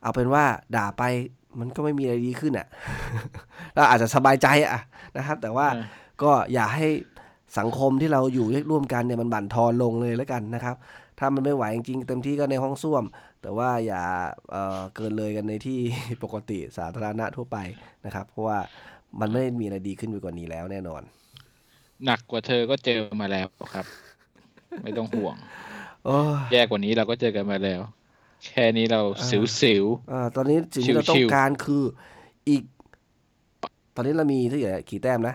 [SPEAKER 1] เอาเป็นว่าด่าไปมันก็ไม่มีอะไรดีขึ้นอะ เราอาจจะสบายใจอะนะครับ แต่ว่า
[SPEAKER 2] อ่า
[SPEAKER 1] ก็อย่าให้สังคมที่เราอยู่ร่วมกันเนี่ยมันบั่นทอนลงเลยแล้วกันนะครับ ถ้ามันไม่ไหวจริงๆเต็มที่ก็ในห้องส้วม แต่ว่าอย่าเอ่อเกินเลยกันในที่ปกติสาธารณะทั่วไปนะครับ เพราะว่ามันไม่มีอะไรดีขึ้นไปกว่านี้แล้วแน่นอน
[SPEAKER 2] หนักกว่าเธอก็เจอมาแล้วครับ ไม่ต้องห่วง
[SPEAKER 1] โอ้ย
[SPEAKER 2] แย่กว่านี้เราก็เจอกันมาแล้ว แค่นี้เราสิวสิว
[SPEAKER 1] อ่าตอนนี้สิ่งที่เราต้อ
[SPEAKER 2] ชิ
[SPEAKER 1] ง
[SPEAKER 2] วๆ
[SPEAKER 1] การคืออีก ตอนนี้เรามีเท่าไหร่กี่แต้มนะ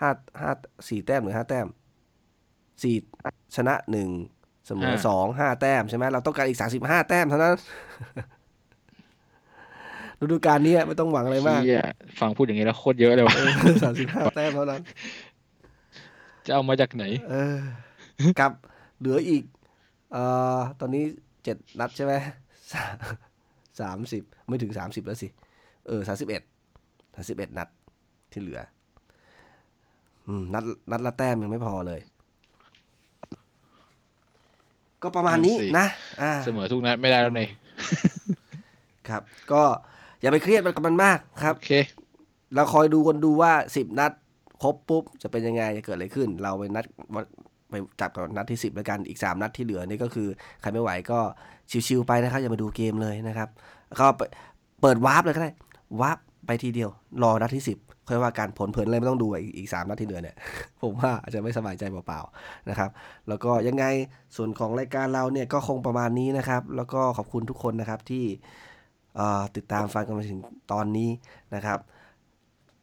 [SPEAKER 1] ห้าห้าสี่แต้มหรือห้าแต้มสี่ชนะหนึ่ง เสมอสองห้าแต้มใช่ไหมเราต้องการอีกสามสิบห้าแต้มเท่านั้นฤดูกาลนี้ไม่ต้องหวังอะไรมาก
[SPEAKER 2] เหี้ยฟังพูดอย่างนี้แล้วโคตรเยอะเลยว่ะ
[SPEAKER 1] สามสิบห้าแต้มเท่านั้น
[SPEAKER 2] จะเอามาจากไหน
[SPEAKER 1] เออกับ เหลืออีก เอ่อ ตอนนี้เจ็ดนัดใช่ไหมสามสิบไม่ถึงสามสิบแล้วสิ เออสามสิบเอ็ดสามสิบเอ็ดนัดที่เหลือ อืม นัดนัดละแต้มยังไม่พอเลย ก็ประมาณนี้
[SPEAKER 2] นั่นสิ
[SPEAKER 1] นะอ่า
[SPEAKER 2] เสมอทุกนัดไม่ได้แล้วเนี่ย
[SPEAKER 1] ครับ ก็อย่าไปเครียดกับมันมากครับ
[SPEAKER 2] โอเค
[SPEAKER 1] เราคอยดูกันดูว่าสิบนัดครบปุ๊บจะเป็นยังไงจะเกิดอะไรขึ้น เราไปนัดวัดไปจับกับนัดที่สิบแล้วกันอีกสามนัดที่เหลือนี่ก็คือใครไม่ไหวก็ชิวๆไปนะครับอย่ามาดูเกมเลยนะครับก็ไปเปิด warp เลยก็ได้ warp ไปทีเดียว รอนัดที่สิบค่อยว่าการผลเพลินเลยไม่ต้องดูอีกอีกสามนัดที่เหลือเนี่ย ผมว่าอาจจะไม่สบายใจเปล่าๆนะครับ แล้วก็ยังไงส่วนของรายการเราเนี่ยก็คงประมาณนี้นะครับ แล้วก็ขอบคุณทุกคนนะครับที่เอ่อติดตามฟังกันมาถึงตอนนี้นะครับ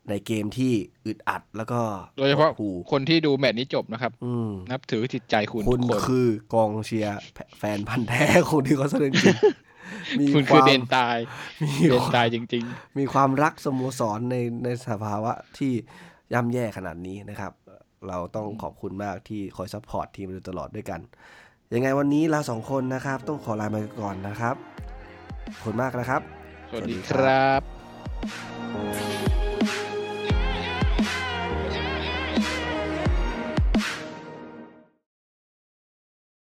[SPEAKER 1] ในเกมที่อึดอัดแล้วก็
[SPEAKER 2] โดยเฉพาะ
[SPEAKER 1] หดหู่
[SPEAKER 2] คนที่ดูแมตช์นี้จบนะครับ
[SPEAKER 1] อืม
[SPEAKER 2] นับถือจิตใจคุณ
[SPEAKER 1] คุ
[SPEAKER 2] ทุ
[SPEAKER 1] ณ
[SPEAKER 2] กคน
[SPEAKER 1] คือกองเชียร์แฟแฟนพันธ์แท้คนที่เขาแสดงจริง มี
[SPEAKER 2] คุณ
[SPEAKER 1] ค
[SPEAKER 2] คือ
[SPEAKER 1] วาม
[SPEAKER 2] เดนตาย
[SPEAKER 1] มี
[SPEAKER 2] เดน
[SPEAKER 1] ความ
[SPEAKER 2] ตายจริง
[SPEAKER 1] มีความรักสโมสรในในสภาวะที่ย่ำแย่ขนาดนี้นะครับ เราต้องขอบคุณมากที่คอย support ทีมมาโดยตลอดด้วยกัน ยังไงวันนี้เราสองคนนะครับ ต้องขอลาไปก่อนนะครับขอบคุณมากนะครับ
[SPEAKER 2] ๆสวัสดี
[SPEAKER 1] สวัสดี
[SPEAKER 2] ค
[SPEAKER 1] ครั
[SPEAKER 2] รับ